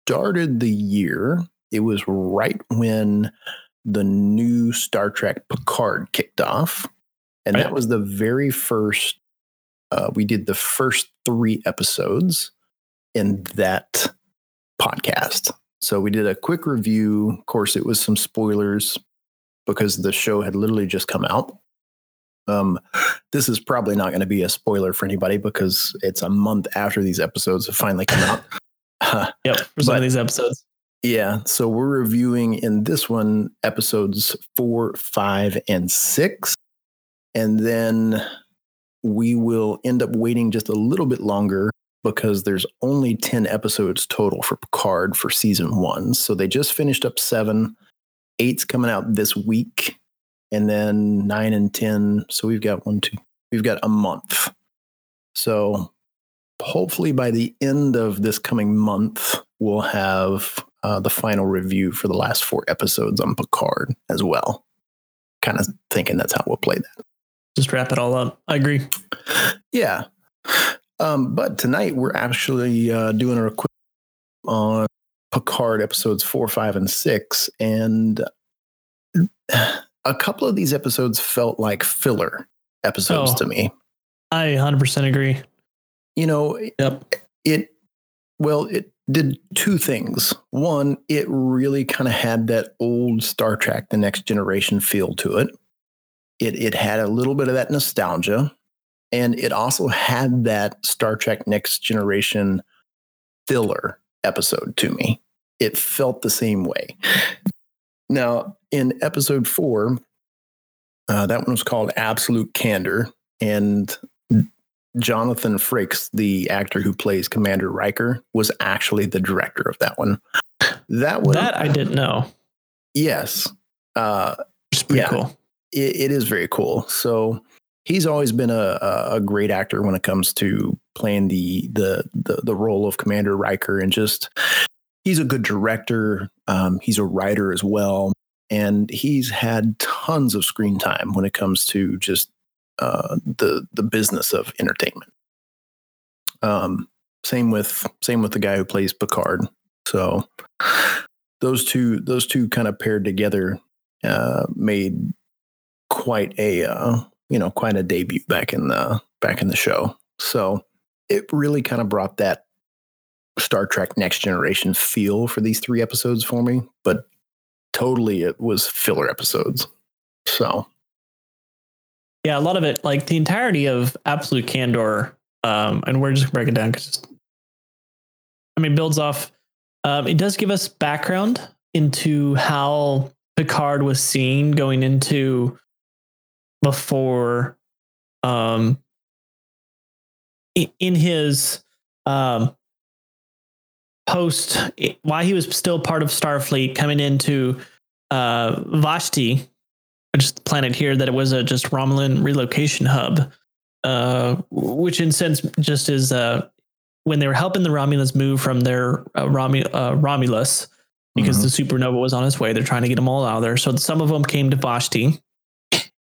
started the year, it was right when the new Star Trek Picard kicked off, and Right. that was the very first. Uh, we did the first three episodes in that podcast. So we did a quick review. Of course, it was some spoilers because the show had literally just come out. Um, this is probably not going to be a spoiler for anybody because it's a month after these episodes have finally come out. Uh, yep, for some But- of these episodes. yeah, so we're reviewing in this one episodes four, five, and six. And then we will end up waiting just a little bit longer because there's only 10 episodes total for Picard for season one. So they just finished up seven, eight's coming out this week, and then nine and 10. So we've got one, two, we've got a month. So hopefully by the end of this coming month, we'll have uh, the final review for the last four episodes on Picard as well. Kind of thinking that's how we'll play that. Just wrap it all up. I agree. Yeah. Um, but tonight we're actually uh, doing a quick on Picard episodes four, five, and six. And a couple of these episodes felt like filler. episodes Oh. to me. I 100% agree. You know, Yep. it well it did two things one it really kind of had that old star trek the next generation feel to it it it had a little bit of that nostalgia and it also had that star trek next generation filler episode to me it felt the same way now in episode 4 uh, that one was called absolute candor and Jonathan Frakes, the actor who plays Commander Riker, was actually the director of that one. That one, That I didn't know. yes, uh, It's pretty Yeah. cool. it, it is very cool. So he's always been a, a, a great actor when it comes to playing the, the the the role of Commander Riker, and just he's a good director. Um, he's a writer as well, and he's had tons of screen time when it comes to just uh, the the business of entertainment. Um, same with same with the guy who plays Picard. So those two those two kind of paired together uh, made quite a uh, you know quite a debut back in the back in the show. So it really kind of brought that Star Trek Next Generation feel for these three episodes for me, but totally it was filler episodes. So Yeah, a lot of it, like the entirety of Absolute Candor, um, and we're just gonna break it down because I mean, builds off. Um, it does give us background into how Picard was seen going into before, um, in his um post while he was still part of Starfleet, coming into uh Vashti, which is the planet here that it was a just Romulan relocation hub, uh, which in sense just is uh, when they were helping the Romulans move from their uh, Romu- uh, Romulus because Mhm. the supernova was on its way. They're trying to get them all out of there. So some of them came to Vashti,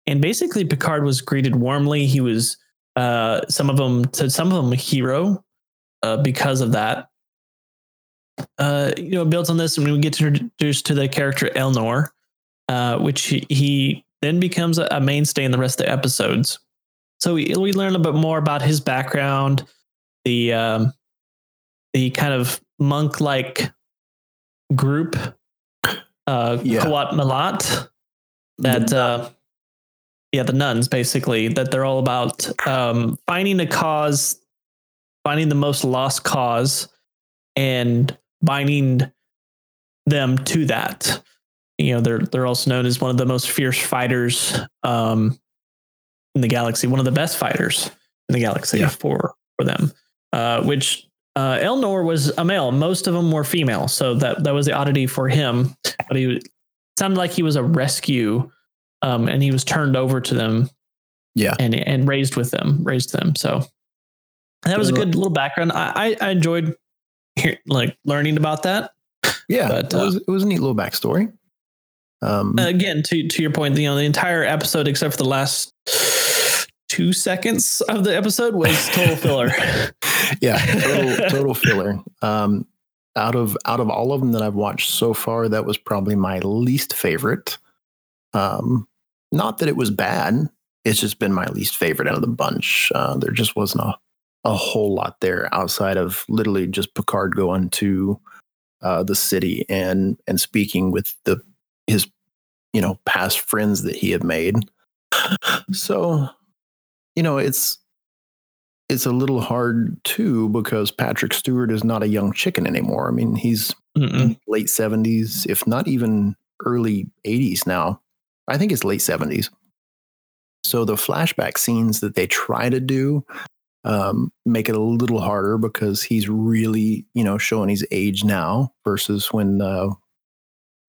and basically Picard was greeted warmly. He was uh, some of them to some of them a hero uh, because of that. Uh, you know, builds on this, and we get introduced to the character Elnor, uh, which he, he then becomes a, a mainstay in the rest of the episodes. So we, we learn a bit more about his background, the um, the kind of monk like group, uh, Yeah. Qowat Milat, that uh, yeah, the nuns basically that they're all about um, finding a cause, finding the most lost cause, and binding them to that. You know they're they're also known as one of the most fierce fighters um in the galaxy one of the best fighters in the galaxy Yeah. for for them. Uh which uh elnor was a male. Most of them were female. So that that was the oddity for him. But he sounded like he was a rescue um and he was turned over to them Yeah. and and raised with them raised them. So that was a good little background. I i, I enjoyed like learning about that yeah, But, it, was, it was a neat little backstory. Um, again to to your point you know the entire episode except for the last two seconds of the episode was total filler yeah, total, total filler. Um, out of out of all of them that I've watched so far, that was probably my least favorite. Um, not that it was bad; it's just been my least favorite out of the bunch. Uh, there just wasn't a a whole lot there outside of literally just Picard going to uh, the city and and speaking with the his you know past friends that he had made. So, you know, it's it's a little hard too because Patrick Stewart is not a young chicken anymore. I mean, he's late 70s, if not even early 80s now. I think it's late 70s. So the flashback scenes that they try to do um, make it a little harder because he's really, you know, showing his age now versus when, uh,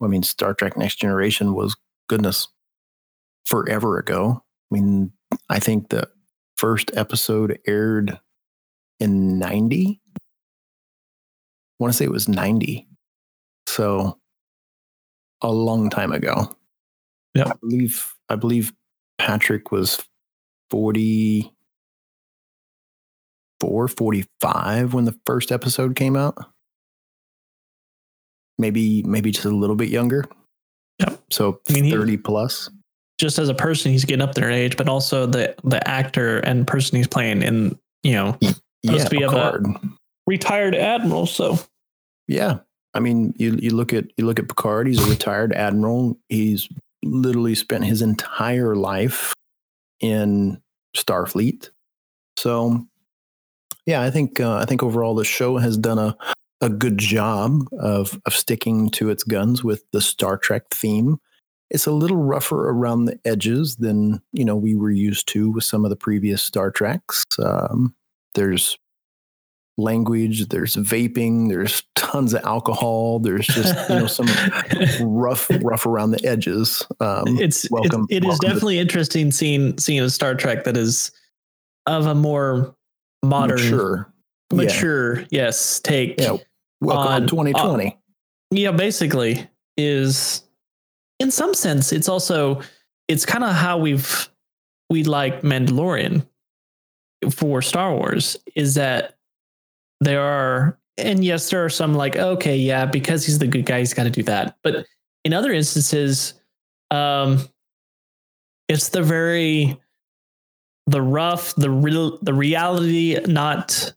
I mean, Star Trek Next Generation was goodness forever ago. I mean, I think the first episode aired in 90. I want to say it was 90. So a long time ago. Yeah. I believe I believe Patrick was 44, 45 when the first episode came out. Maybe maybe just a little bit younger. Yep. So I mean, he- 30 plus. just as a person, he's getting up there in age, but also the the actor and person he's playing, and you know, Yeah, to be of a- Picard. retired admiral. So Yeah, I mean, you you look at you look at Picard. He's a retired admiral. He's literally spent his entire life in Starfleet. So, yeah, I think uh, I think overall the show has done a a good job of of sticking to its guns with the Star Trek theme. It's a little rougher around the edges than you know we were used to with some of the previous Star Treks. Um, there's language, there's vaping, there's tons of alcohol, there's just you know some rough rough around the edges. Um, it's welcome- It, it is welcome to- definitely interesting seeing seeing a Star Trek that is of a more modern, mature, mature. yes, take. Yeah. Welcome on- to 2020. yeah basically is in some sense it's also it's kind of how we've we like mandalorian for star wars is that there are and yes there are some like okay yeah because he's the good guy he's got to do that but in other instances um it's the very the rough the real the reality not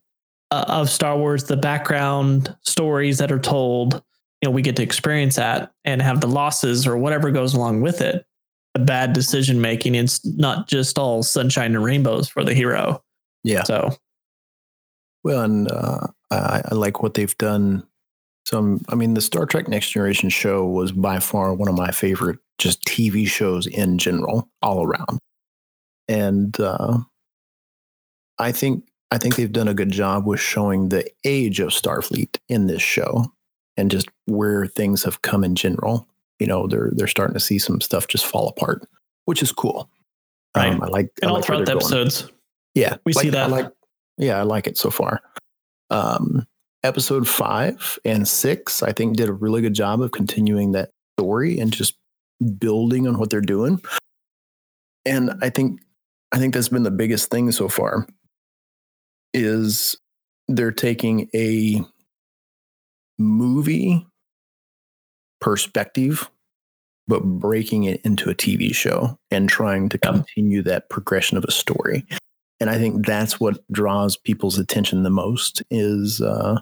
uh, of Star Wars, the background stories that are told, you know, we get to experience that and have the losses or whatever goes along with it. The bad decision making. It's not just all sunshine and rainbows for the hero. Yeah. So Well, and uh, I, I like what they've done. Some, I mean, the Star Trek Next Generation show was by far one of my favorite just TV shows in general, all around. And uh, I think I think they've done a good job with showing the age of Starfleet in this show, and just where things have come in general. You know, they're they're starting to see some stuff just fall apart, which is cool. Right. Um, I like I all like throughout the they're going. episodes, Yeah, We see that. I like, yeah, I like it so far. Um, episode five and six, I think, did a really good job of continuing that story and just building on what they're doing. And I think, I think that's been the biggest thing so far. Is they're taking a movie perspective but breaking it into a TV show and trying to continue that progression of a story. And I think that's what draws people's attention the most is uh,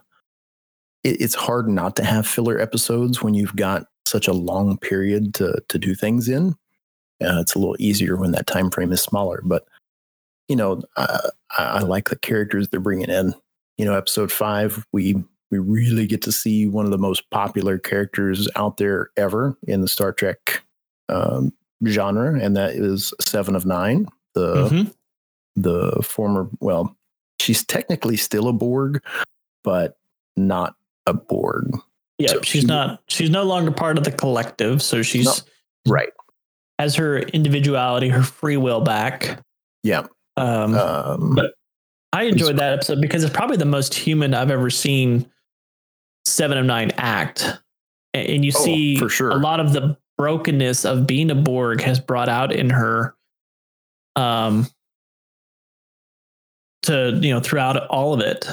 it, it's hard not to have filler episodes when you've got such a long period to to do things in. Uh, it's a little easier when that time frame is smaller, but you know, I, I like the characters they're bringing in. You know, episode five, we we really get to see one of the most popular characters out there ever in the Star Trek um, genre, and that is Seven of Nine, the Mhm. the former. Well, she's technically still a Borg, but not a Borg. yeah, so she's she- not. She's no longer part of the collective, so she's No. Right. Has her individuality, her free will back. Yeah. Um, Um, But- I enjoyed that episode because it's probably the most human I've ever seen Seven of Nine act. And you Oh, see for sure. a lot of the brokenness of being a Borg has brought out in her um to you know throughout all of it.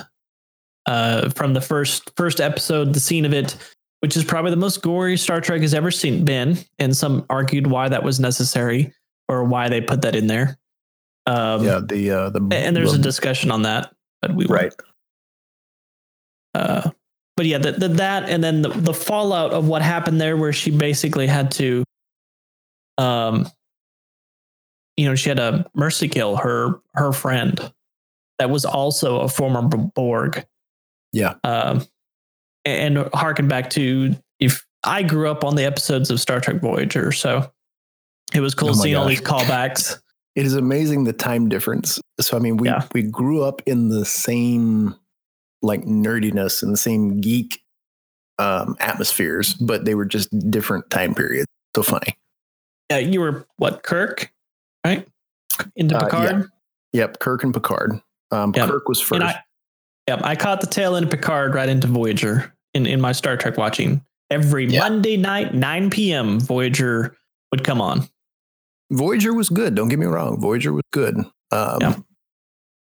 Uh from the first first episode, the scene of it, which is probably the most gory Star Trek has ever seen been, and some argued why that was necessary or why they put that in there. Um yeah, the uh, the and there's a discussion on that, but we right. Uh, but yeah, the, the, that and then the, the fallout of what happened there, where she basically had to, um, you know, she had a mercy kill her her friend that was also a former Borg. Yeah. Um, and harken back to if I grew up on the episodes of Star Trek Voyager, so it was cool Oh seeing all these callbacks. It is amazing the time difference. So I mean, we Yeah. we grew up in the same like nerdiness and the same geek um, atmospheres, but they were just different time periods. So funny. Yeah, you were what Kirk, right? Into Uh, Picard. yeah. Yep, Kirk and Picard. Um, Yep. Kirk was first. And I, yep, I caught the tail end of Picard right into Voyager in, in my Star Trek watching. Every Yeah. Monday night, 9 p.m., Voyager would come on. Voyager was good. Don't get me wrong. Voyager was good. Um, Yeah.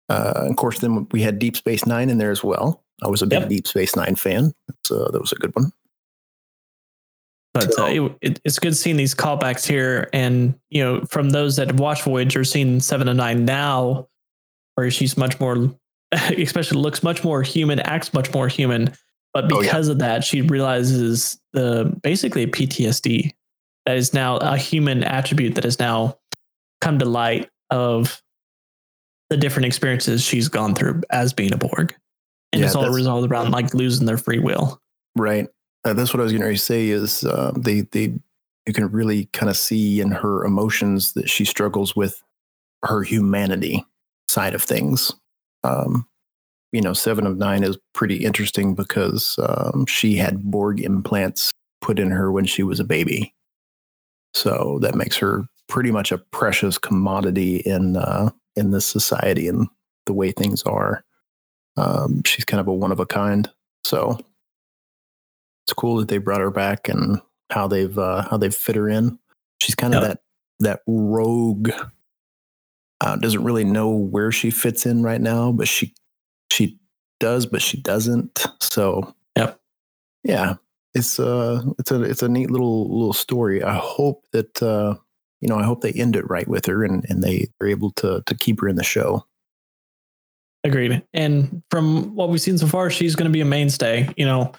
uh, of course, then we had Deep Space Nine in there as well. I was a big Yep. Deep Space Nine fan. So that was a good one. But So- uh, it, it, it's good seeing these callbacks here, and you know, from those that have watched Voyager, seeing Seven of Nine now, where she's much more, especially looks much more human, acts much more human. But Oh, yeah. because of that, she realizes the basically PTSD that is now a human attribute that has now come to light of the different experiences she's gone through as being a Borg, and Yeah, it's all resolved around like losing their free will. Right. Uh, that's what I was going to say. Is uh, they they you can really kind of see in her emotions that she struggles with her humanity side of things. Um, you know, Seven of Nine is pretty interesting because um, she had Borg implants put in her when she was a baby, so that makes her pretty much a precious commodity in uh, in this society and the way things are. Um, she's kind of a one of a kind. So it's cool that they brought her back and how they've uh, how they've fit her in. She's kind of Yeah. that that rogue. Uh, doesn't really know where she fits in right now, but she she does, but she doesn't. So Yep. yeah, it's uh it's a it's a neat little little story. I hope that uh, you know I hope they end it right with her and and they are able to to keep her in the show. Agreed. And from what we've seen so far, she's going to be a mainstay. You know,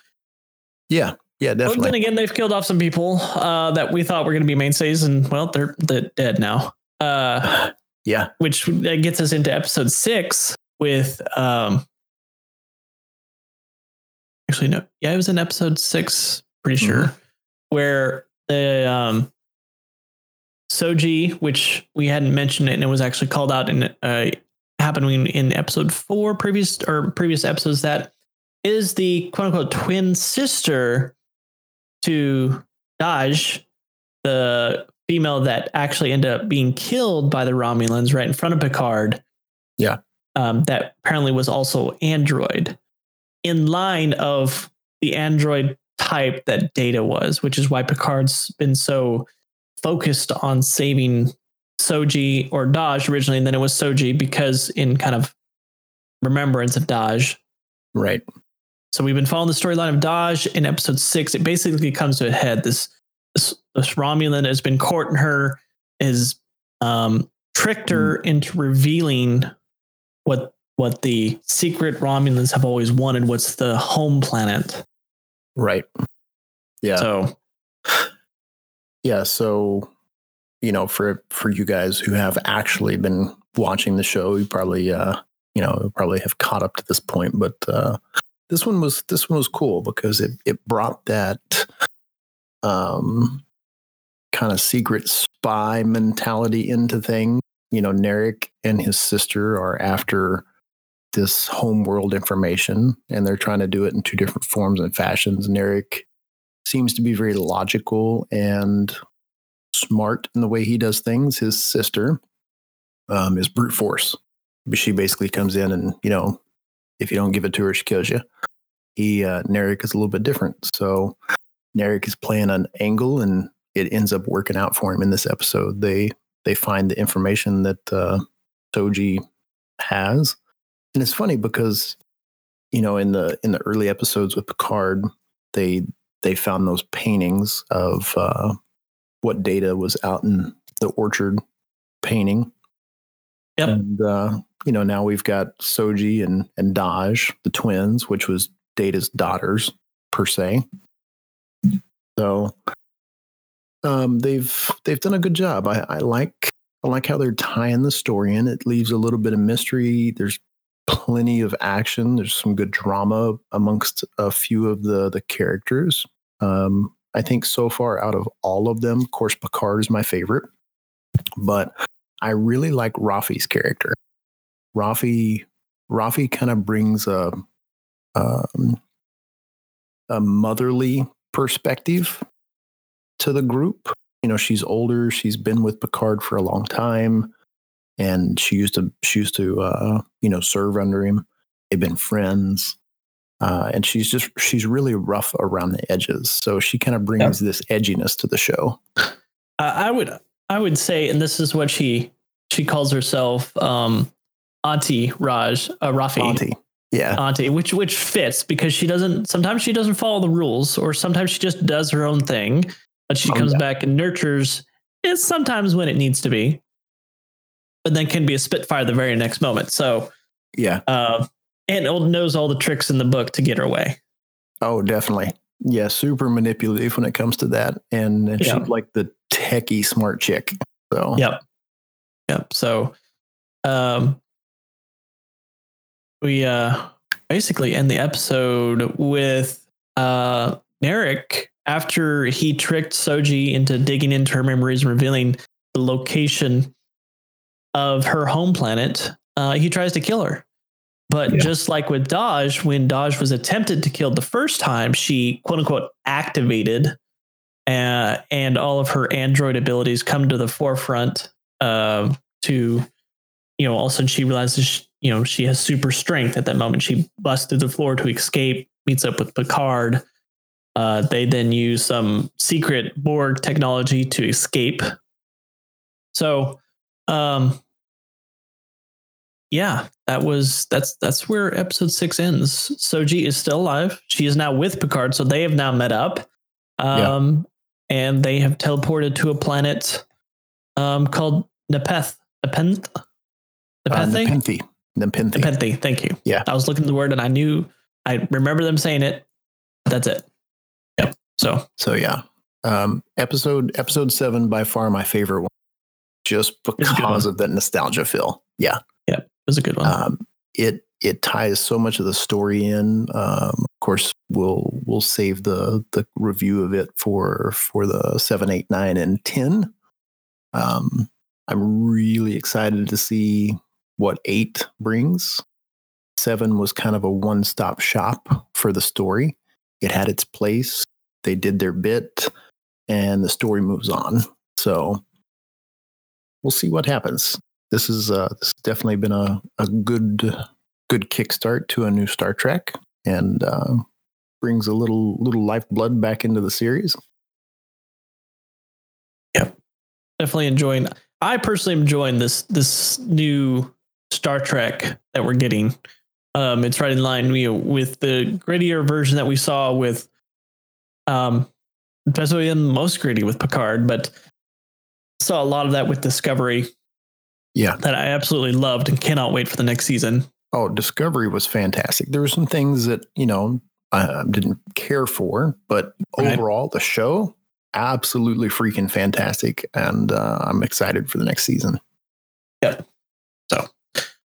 Yeah, yeah, definitely. but then again, they've killed off some people uh, that we thought were going to be mainstays, and well, they're they're dead now. Uh, Yeah, which that gets us into episode six with um. Actually, no. Yeah, it was in episode six. Pretty sure where the um. Soji, which we hadn't mentioned it, and it was actually called out in uh, happening in episode four, previous or previous episodes. That is the quote unquote twin sister to Dahj, the female that actually ended up being killed by the Romulans right in front of Picard. Yeah. Um, that apparently was also android in line of the android type that Data was, which is why Picard's been so focused on saving Soji or Dahj originally, and then it was Soji because in kind of remembrance of Dahj. right. So we've been following the storyline of Dahj in episode six. It basically comes to a head. This this, this Romulan has been courting her, has um, tricked her into revealing what what the secret Romulans have always wanted. What's the home planet? Right. Yeah. So yeah. So, you know, for for you guys who have actually been watching the show, you probably uh, you know, probably have caught up to this point. But uh this one was this one was cool because it it brought that um kind of secret spy mentality into things. You know, Narek and his sister are after this homeworld information and they're trying to do it in two different forms and fashions. Narek seems to be very logical and smart in the way he does things. His sister um, is brute force. She basically comes in and, you know, if you don't give it to her, she kills you. He, uh, Narek is a little bit different. So Narek is playing an angle and it ends up working out for him in this episode. They, they find the information that uh, Soji has. And it's funny because, you know, in the, in the early episodes with Picard, they, they found those paintings of uh, what data was out in the orchard painting. Yep. And uh, you know, now we've got Soji and and Dahj, the twins, which was Data's daughters per se. So um, they've they've done a good job. I, I like I like how they're tying the story in. It leaves a little bit of mystery. There's plenty of action. There's some good drama amongst a few of the the characters. Um, I think so far out of all of them, of course, Picard is my favorite, but I really like Raffi's character. Raffi, Raffi kind of brings a um, a motherly perspective to the group. You know, she's older. She's been with Picard for a long time, and she used to she used to uh, you know serve under him. They've been friends. Uh, and she's just she's really rough around the edges so she kind of brings this edginess to the show uh, I would I would say, and this is what she she calls herself, um, Auntie Raj uh, Raffi. auntie yeah Auntie, which which fits because she doesn't. Sometimes she doesn't follow the rules, or sometimes she just does her own thing. But she Oh, comes yeah. back and nurtures it sometimes when it needs to be, but then can be a spitfire the very next moment. So, Yeah. uh, and knows all the tricks in the book to get her way. Oh, definitely. Yeah, super manipulative when it comes to that, and, and Yeah. she's like the techie smart chick. So Yep. Yep. So um we uh basically end the episode with uh Narek after he tricked Soji into digging into her memories and revealing the location of her home planet, uh, he tries to kill her. But Yeah. just like with Dahj, when Dahj was attempted to kill the first time, she quote unquote activated uh, and all of her android abilities come to the forefront uh, to, you know, all of a sudden she realizes, she, you know, she has super strength at that moment. She busts through the floor to escape, meets up with Picard. Uh, they then use some secret Borg technology to escape. So, um, yeah, that was that's that's where episode six ends. Soji is still alive. She is now with Picard, so they have now met up. Um, and they have teleported to a planet um called Nepeth. Nepenthe? uh? Nepenthe. Nepenthe. Nepenthe. Thank you. Yeah. I was looking at the word and I knew I remember them saying it. That's it. So So yeah, um, episode episode seven by far my favorite one, just It's a good because one. of that nostalgia feel. Yeah, it was a good one. um, it it ties so much of the story in. Um, of course, we'll we'll save the the review of it for for the seven, eight, nine, and ten. Um, I'm really excited to see what eight brings. Seven was kind of a one stop shop for the story. It had its place. They did their bit, and the story moves on. So we'll see what happens. This is uh, this has definitely been a, a good good kickstart to a new Star Trek, and uh, brings a little little lifeblood back into the series. Yep, definitely enjoying I personally am enjoying this this new Star Trek that we're getting. Um, it's right in line you know, with the grittier version that we saw with um especially in most greedy with Picard, but saw a lot of that with Discovery Yeah. that I absolutely loved and cannot wait for the next season. Oh, Discovery was fantastic. There were some things that you know I didn't care for, but Right. overall, the show absolutely freaking fantastic, and uh, I'm excited for the next season. Yep. So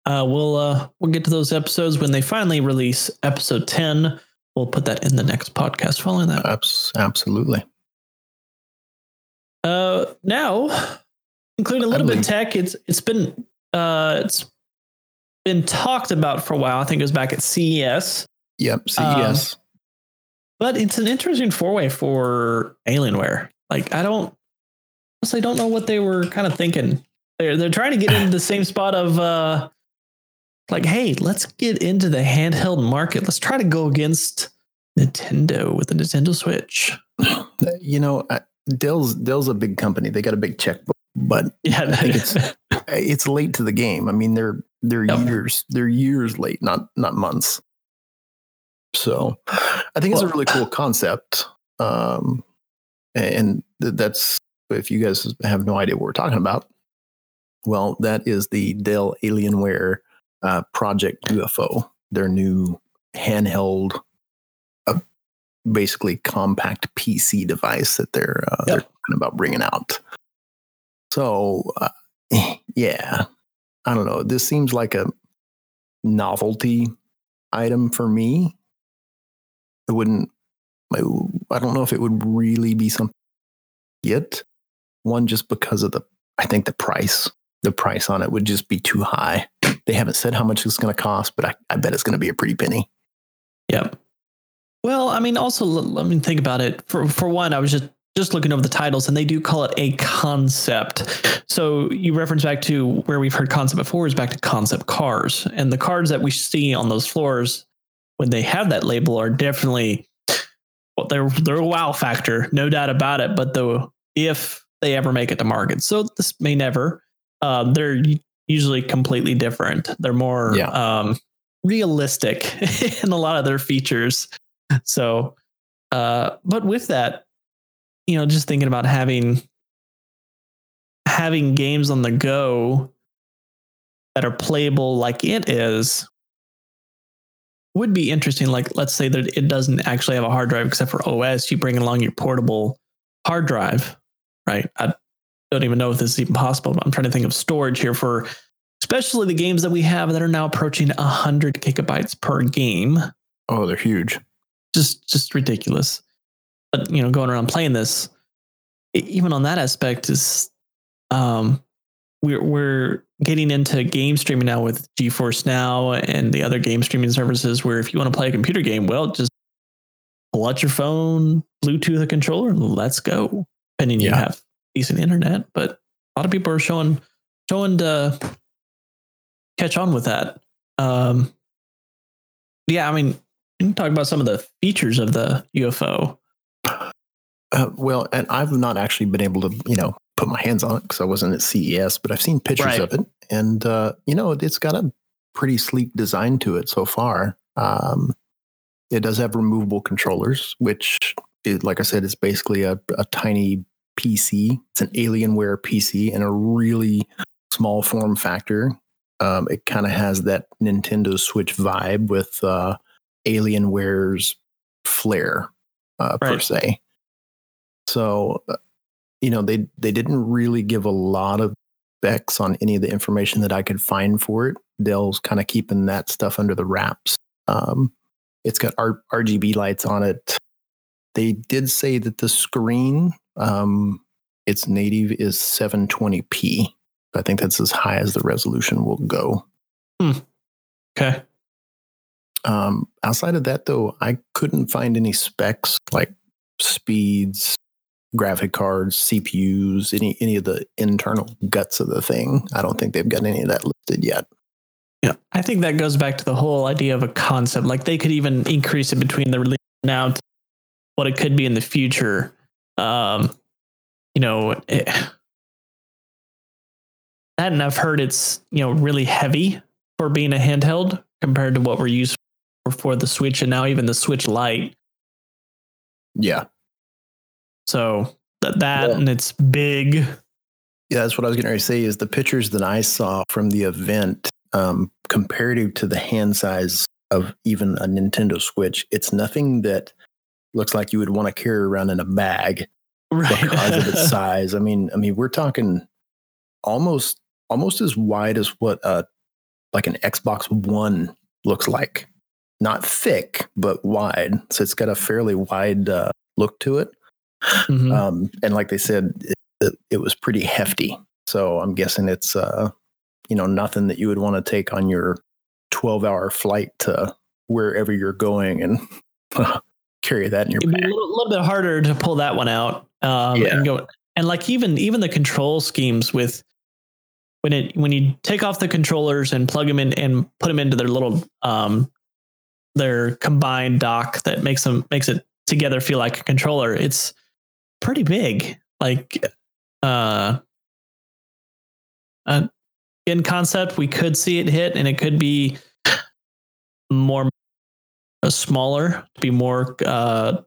uh, we'll uh, we'll get to those episodes when they finally release episode ten. We'll put that in the next podcast following that. Abs- absolutely. Uh, now, including a little bit of tech, it's it's been uh, it's been talked about for a while. I think it was back at CES, Yep. Um, CES. but it's an interesting four way for Alienware. Like, I don't honestly don't know what they were kind of thinking. They're they're trying to get into the same spot of uh, like, hey, let's get into the handheld market. Let's try to go against Nintendo with the Nintendo Switch. you know, uh, Dell's Dell's a big company. They got a big checkbook, but Yeah, I think it's it's late to the game. I mean, they're they're Yep. years they're years late, not not months. So, I think it's a really cool concept. Um, and that's if you guys have no idea what we're talking about. Well, that is the Dell Alienware uh, Project UFO, their new handheld, uh, basically compact PC device that they're uh, they're talking about bringing out. So, uh, yeah, I don't know. This seems like a novelty item for me. It wouldn't. I I don't know if it would really be something yet. One, just because of the, I think the price, the price on it would just be too high. They haven't said how much it's going to cost, but I, I bet it's going to be a pretty penny. Yep. Well, I mean, also let me think about it. For for one, I was just just looking over the titles, and they do call it a concept. So you reference back to where we've heard concept before is back to concept cars, and the cars that we see on those floors when they have that label are definitely well, they're they're a wow factor, no doubt about it. But though, if they ever make it to market, so this may never. Um, they're usually completely different. They're more Yeah. um, realistic in a lot of their features. So, uh, but with that, you know, just thinking about having having games on the go that are playable like it is would be interesting. Like, let's say that it doesn't actually have a hard drive except for OS. You bring along your portable hard drive, right? I don't even know if this is even possible. But I'm trying to think of storage here for especially the games that we have that are now approaching 100 gigabytes per game. Oh, they're huge. Just, just ridiculous. But you know, going around playing this, even on that aspect, is um, we're we're getting into game streaming now with GeForce Now and the other game streaming services. Where if you want to play a computer game, well, just pull out your phone, Bluetooth a controller, and let's go. Depending yeah. you have decent internet, but a lot of people are showing showing to catch on with that. Um, yeah, I mean, you can talk about some of the features of the UFO. Uh, well, and I've not actually been able to, you know, put my hands on it because I wasn't at CES, but I've seen pictures right. of it, and uh, you know, it's got a pretty sleek design to it so far. Um, it does have removable controllers, which, is, like I said, is basically a, a tiny PC. It's an Alienware PC in a really small form factor. Um, it kind of has that Nintendo Switch vibe with uh, Alienware's flair, uh, right. per se. So, uh, you know, they they didn't really give a lot of specs on any of the information that I could find for it. Dell's kind of keeping that stuff under the wraps. Um, it's got R- RGB lights on it. They did say that the screen, um, its native is 720p. I think that's as high as the resolution will go. Hmm. Okay. Um, outside of that, though, I couldn't find any specs like speeds, graphic cards, CPUs, any any of the internal guts of the thing. I don't think they've got any of that listed yet. Yeah, I think that goes back to the whole idea of a concept. Like they could even increase it between the release now to what it could be in the future. Um, you know, it, that and I've heard it's you know really heavy for being a handheld compared to what we're used for, for the Switch and now even the Switch Lite. Yeah, so that that yeah. and it's big. Yeah, that's what I was going to say. Is the pictures that I saw from the event um, comparative to the hand size of even a Nintendo Switch, it's nothing that looks like you would want to carry around in a bag right. because of its size. I mean, I mean, we're talking almost almost as wide as what uh like an Xbox One looks like. Not thick, but wide. So it's got a fairly wide uh, look to it. Mm-hmm. Um, and like they said, it, it, was pretty hefty. So I'm guessing it's, uh, you know, nothing that you would want to take on your 12 hour flight to wherever you're going and carry that in your. A little, little, bit harder to pull that one out um, yeah. and go. And like even even the control schemes with when it when you take off the controllers and plug them in and put them into their little um their combined dock that makes them makes it together feel like a controller. It's pretty big. Like uh, uh in concept, we could see it hit, and it could be more smaller to be more uh,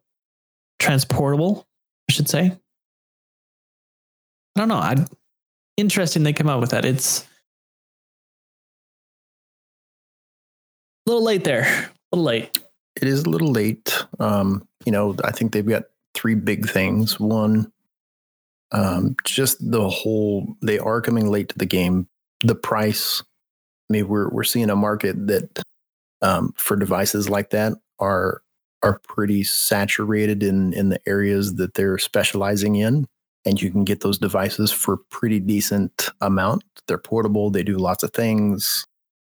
transportable. I should say. I don't know. I interesting they come out with that. It's a little late there. A little late. It is a little late. Um, you know, I think they've got three big things. One, um, just the whole they are coming late to the game. The price. I mean, we're we're seeing a market that um, for devices like that are are pretty saturated in in the areas that they're specializing in, and you can get those devices for pretty decent amount. They're portable. They do lots of things.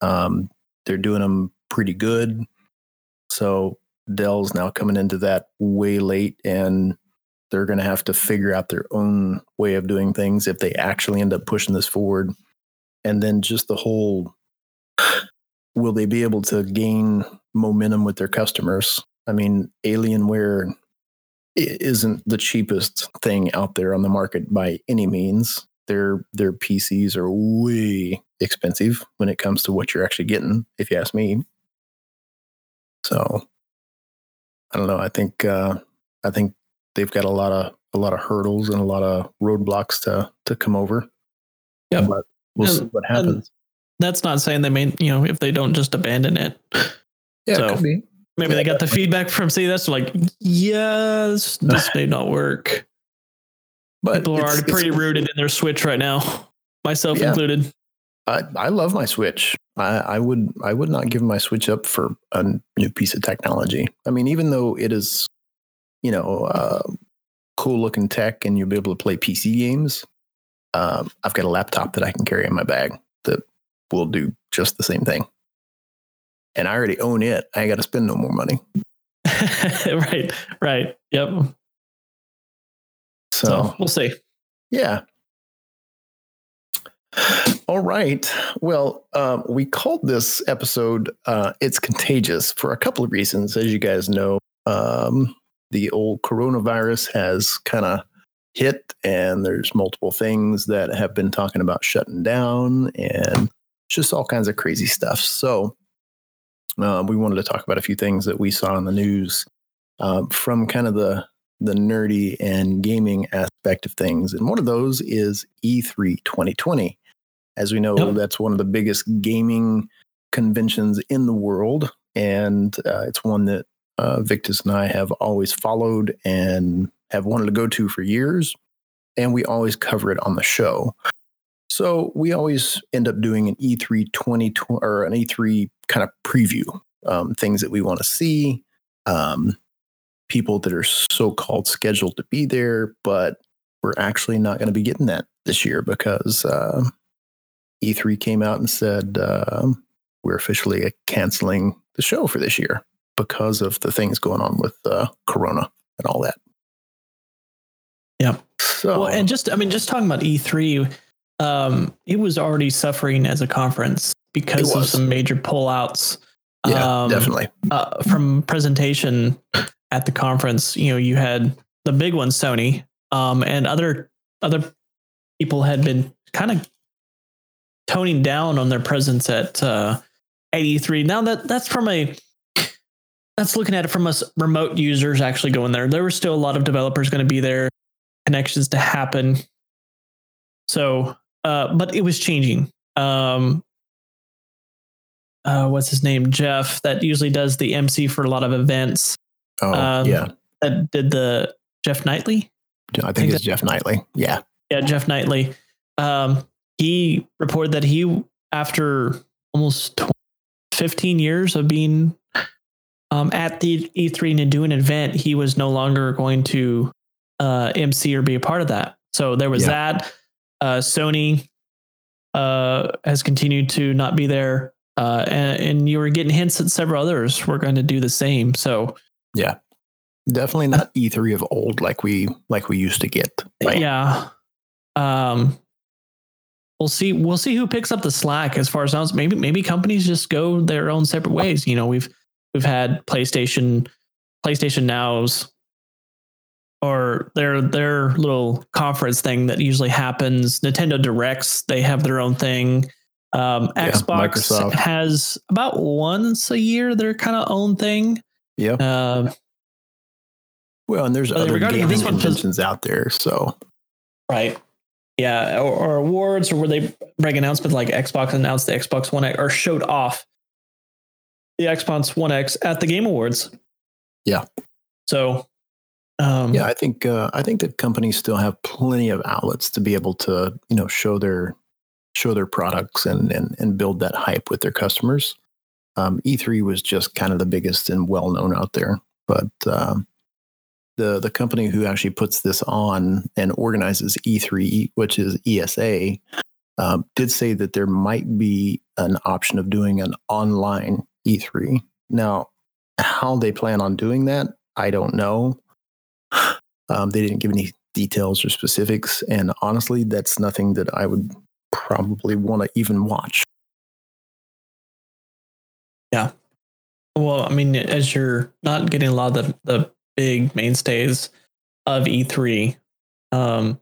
Um, they're doing them pretty good. So Dell's now coming into that way late and they're going to have to figure out their own way of doing things if they actually end up pushing this forward. And then just the whole will they be able to gain momentum with their customers? I mean, Alienware isn't the cheapest thing out there on the market by any means. Their their PCs are way expensive when it comes to what you're actually getting, if you ask me. So I don't know. I think uh, I think they've got a lot of a lot of hurdles and a lot of roadblocks to to come over. Yeah, but we'll And- see what happens. That's not saying they may, you know, if they don't just abandon it. Yeah, so- it could be. Maybe they got the feedback from CES like, yes, this may not work. But People are already pretty rooted in their Switch right now, myself Yeah. included. I, I love my Switch. I, I would I would not give my Switch up for a new piece of technology. I mean, even though it is, you know, uh, cool looking tech and you'll be able to play PC games, um, I've got a laptop that I can carry in my bag will do just the same thing. And I already own it. I ain't got to spend no more money. right, right. Yep. So, So we'll see. Yeah. All right. Well, um, we called this episode uh, It's Contagious for a couple of reasons. As you guys know, um, the old coronavirus has kind of hit, and there's multiple things that have been talking about shutting down and just all kinds of crazy stuff. So, uh, we wanted to talk about a few things that we saw in the news um, from kind of the the nerdy and gaming aspect of things. And one of those is E E3 2020. As we know, Yep. that's one of the biggest gaming conventions in the world. And uh, it's one that uh, Victus and I have always followed and have wanted to go to for years. And we always cover it on the show. So we always end up doing an E E3 2020 or an E3 kind of preview, um, things that we want to see. Um, people that are so-called scheduled to be there, but we're actually not going to be getting that this year because uh, E3 came out and said uh, we're officially canceling the show for this year because of the things going on with uh, Corona and all that. Yeah. So Well, and just I mean, just talking about E3, um, it was already suffering as a conference because of some major pullouts. yeah, um, definitely. uh, from presentation at the conference, you know, you had the big one, Sony, um, and other other people had been kind of toning down on their presence at uh, at E3. Now that that's from a that's looking at it from us remote users actually going there. There were still a lot of developers going to be there, connections to happen. So, uh, but it was changing. Um, uh, what's his name? Jeff, that usually does the MC for a lot of events. Oh, um, yeah. That did the Jeff Knightley. I think think it's Jeff Knightley. Yeah. Yeah, Jeff Knightley. Um, he reported that he, after almost tw- 15 years of being um, at the E3 and doing an event, he was no longer going to uh, MC or be a part of that. So there was Yeah. that. Uh, Sony uh, has continued to not be there. Uh, and, and you were getting hints that several others were going to do the same. So yeah, Definitely not E3 of old like we like we used to get. Right? Yeah. Um we'll see we'll see who picks up the slack as far as sounds maybe maybe companies just go their own separate ways. You know, we've we've had PlayStation PlayStation Now's or their their little conference thing that usually happens. Nintendo Directs, they have their own thing. Um, Yeah, Xbox Microsoft. has about once a year their kind of own thing. Yeah. Um, Well, and there's other gaming this one, conventions out there. So Right. Yeah, or, or awards, or where they bring announcements like Xbox announced the Xbox One X or showed off the Xbox One X at the Game Awards. Yeah. So, um, yeah, I think uh, I think that companies still have plenty of outlets to be able to you know show their show their products and and and build that hype with their customers. Um, E3 was just kind of the biggest and well known out there, but um, the the company who actually puts this on and organizes E3, which is ESA, um, did say that there might be an option of doing an online E3. Now, how they plan on doing that, I don't know. Um, they didn't give any details or specifics, and honestly, that's nothing that I would probably want to even watch. Yeah. Well, I mean, as you're not getting a lot of the, the big mainstays of E3, um,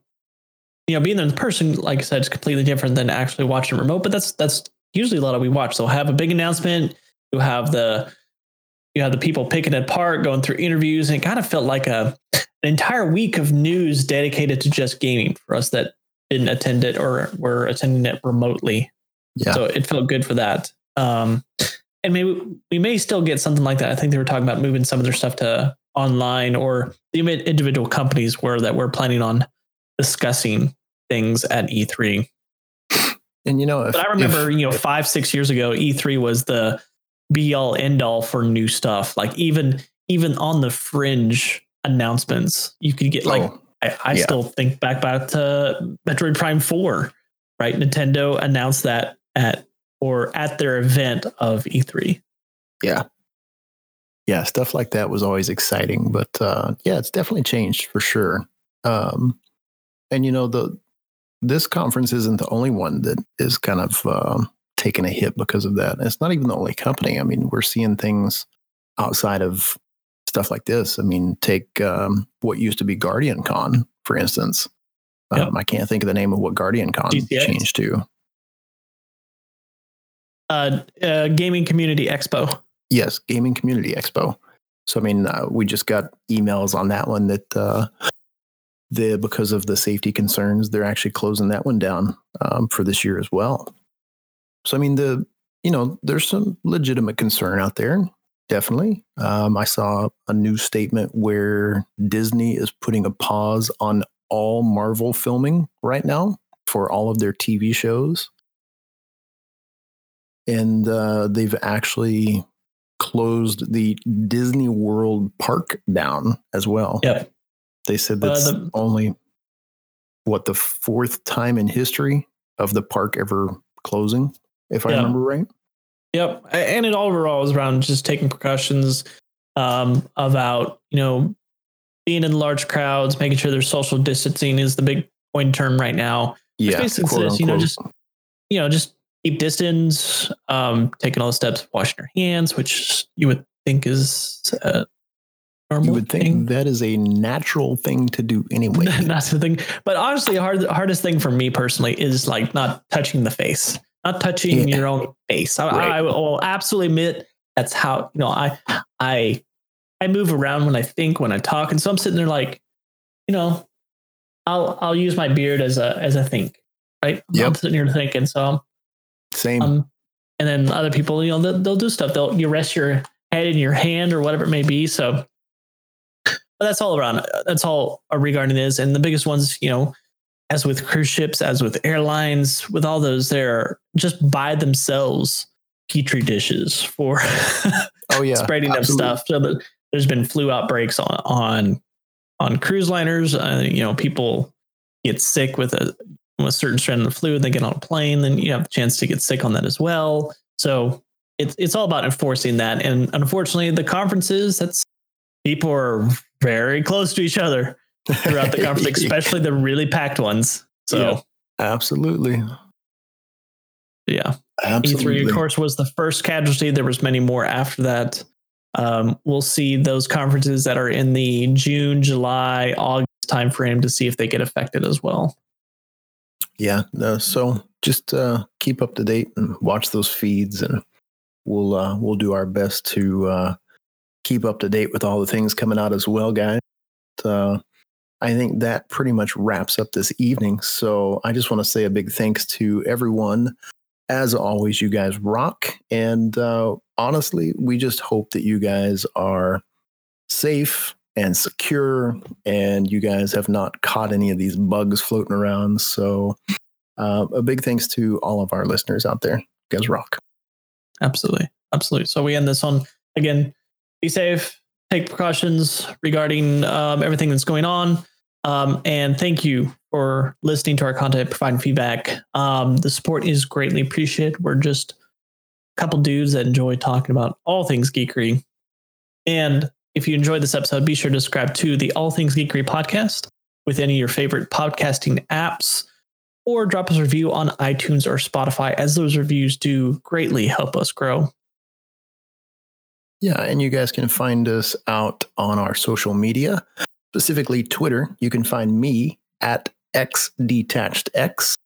you know, being there in person, like I said, is completely different than actually watching remote. But that's that's usually a lot of we watch. They'll have a big announcement. You have the you have the people picking it apart, going through interviews, and it kind of felt like a an entire week of news dedicated to just gaming for us that didn't attend it or were attending it remotely. Yeah. So it felt good for that. Um, and maybe we may still get something like that. I think they were talking about moving some of their stuff to online or the individual companies were that we're planning on discussing things at E3. And you know, if, But I remember, if- you know, five, six years ago, E3 was the be all end all for new stuff. Like even even on the fringe announcements, you could get like oh, I, I Yeah. still think back back to Metroid Prime 4, right? Nintendo announced that at or at their event of E E3. yeah, yeah, stuff like that was always exciting. But uh, yeah, it's definitely changed for sure. Um, and you know, the this conference isn't the only one that is kind of um, taking a hit because of that. And it's not even the only company. I mean, we're seeing things outside of stuff like this. I mean, take um, what used to be Guardian Con, for instance. Um, I can't think of the name of what Guardian Con GCX. changed to. Uh, uh, Gaming Community Expo. Yes, Gaming Community Expo. So I mean, uh, we just got emails on that one that uh, the because of the safety concerns, they're actually closing that one down um, for this year as well. So I mean, the you know, there's some legitimate concern out there. Definitely, um, I saw a news statement where Disney is putting a pause on all Marvel filming right now for all of their TV shows, and uh, they've actually closed the Disney World Park down as well. Yep. They said Uh, that's the- only what the fourth time in history of the park ever closing, if I remember right. Yep. And it all revolves around just taking precautions um, about, you know, being in large crowds, making sure there's social distancing is the big point term right now. Yeah, basically quote says, you know, just you know, just keep distance, um, taking all the steps, washing your hands, which you would think is uh, normal. you would think thing. that is a natural thing to do anyway. That's the thing. But honestly, the hardest thing for me personally is like not touching the face, not touching Yeah. your own face. I, Right. I will absolutely admit that's how you know I I I move around when I think when I talk, and so I'm sitting there like, you know, I'll I'll use my beard as a as a think, right? I'm sitting here thinking, so Same. um, and then other people, you know, they'll, they'll do stuff. They'll you rest your head in your hand or whatever it may be. So, but that's all around. That's all regarding this. And the biggest ones, you know, as with cruise ships, as with airlines, with all those, they're just by themselves petri dishes for oh yeah, spreading of absolutely. stuff. So that there's been flu outbreaks on on on cruise liners. Uh, you know, people get sick with a with a certain strand of the flu. And they get on a plane, then you have a chance to get sick on that as well. So it's it's all about enforcing that. And unfortunately, the conferences that's people are very close to each other throughout the conference, especially the really packed ones. So Absolutely. yeah. Absolutely. E3, of course, was the first casualty. There was many more after that. Um, we'll see those conferences that are in the June, July, August timeframe to see if they get affected as well. Yeah. No, so just uh, keep up to date and watch those feeds, and we'll uh, we'll do our best to uh, keep up to date with all the things coming out as well, guys. Uh, I think that pretty much wraps up this evening. So I just want to say a big thanks to everyone. As always, you guys rock, and uh, honestly, we just hope that you guys are safe and secure, and you guys have not caught any of these bugs floating around. So, uh, a big thanks to all of our listeners out there. You guys rock. Absolutely. Absolutely. So we end this on again, be safe, take precautions regarding um, everything that's going on. Um, and thank you for listening to our content, providing feedback. Um, the support is greatly appreciated. We're just a couple dudes that enjoy talking about all things geekery. And if you enjoyed this episode, be sure to subscribe to the All Things Geekery podcast with any of your favorite podcasting apps or drop us a review on iTunes or Spotify, as those reviews do greatly help us grow. Yeah, and you guys can find us out on our social media, specifically Twitter. You can find me at xdetachedx.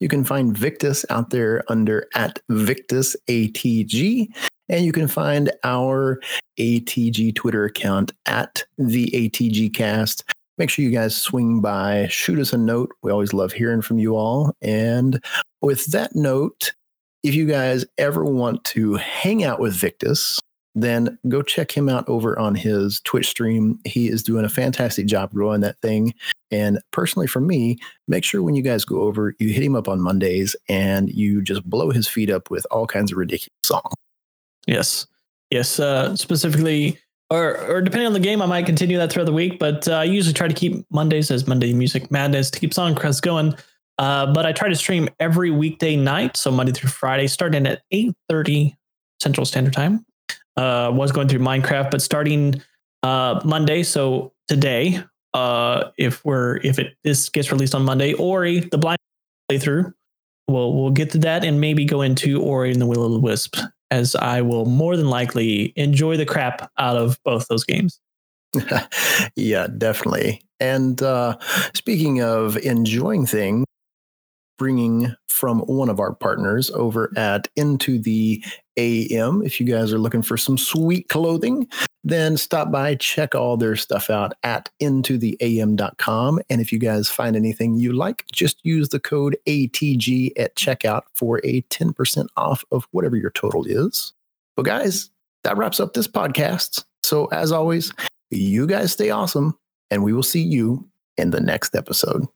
You can find Victus out there under at VictusATG. And you can find our ATG Twitter account at the ATG Cast. make sure you guys swing by, shoot us a note. We always love hearing from you all. And with that note, if you guys ever want to hang out with Victus, then go check him out over on his Twitch stream. He is doing a fantastic job growing that thing. And personally, for me, make sure when you guys go over, you hit him up on Mondays and you just blow his feet up with all kinds of ridiculous songs. Yes. Yes. Uh, specifically, or, or depending on the game, I might continue that throughout the week. But uh, I usually try to keep Mondays as Monday Music Madness to keep Songcrest going. Uh, but I try to stream every weekday night, so Monday through Friday, starting at 8.30 Central Standard Time uh, was going through Minecraft, but starting uh, Monday, so today, uh, if we're if it this gets released on Monday, Ori the blind playthrough, we'll we'll get to that and maybe go into Ori and the Will of the Wisp, as I will more than likely enjoy the crap out of both those games. yeah, definitely. And uh, speaking of enjoying things, bringing from one of our partners over at Into the AM. If you guys are looking for some sweet clothing, then stop by, check all their stuff out at intotheam.com. And if you guys find anything you like, just use the code ATG at checkout for a 10% off of whatever your total is. But guys, that wraps up this podcast. So as always, you guys stay awesome, and we will see you in the next episode.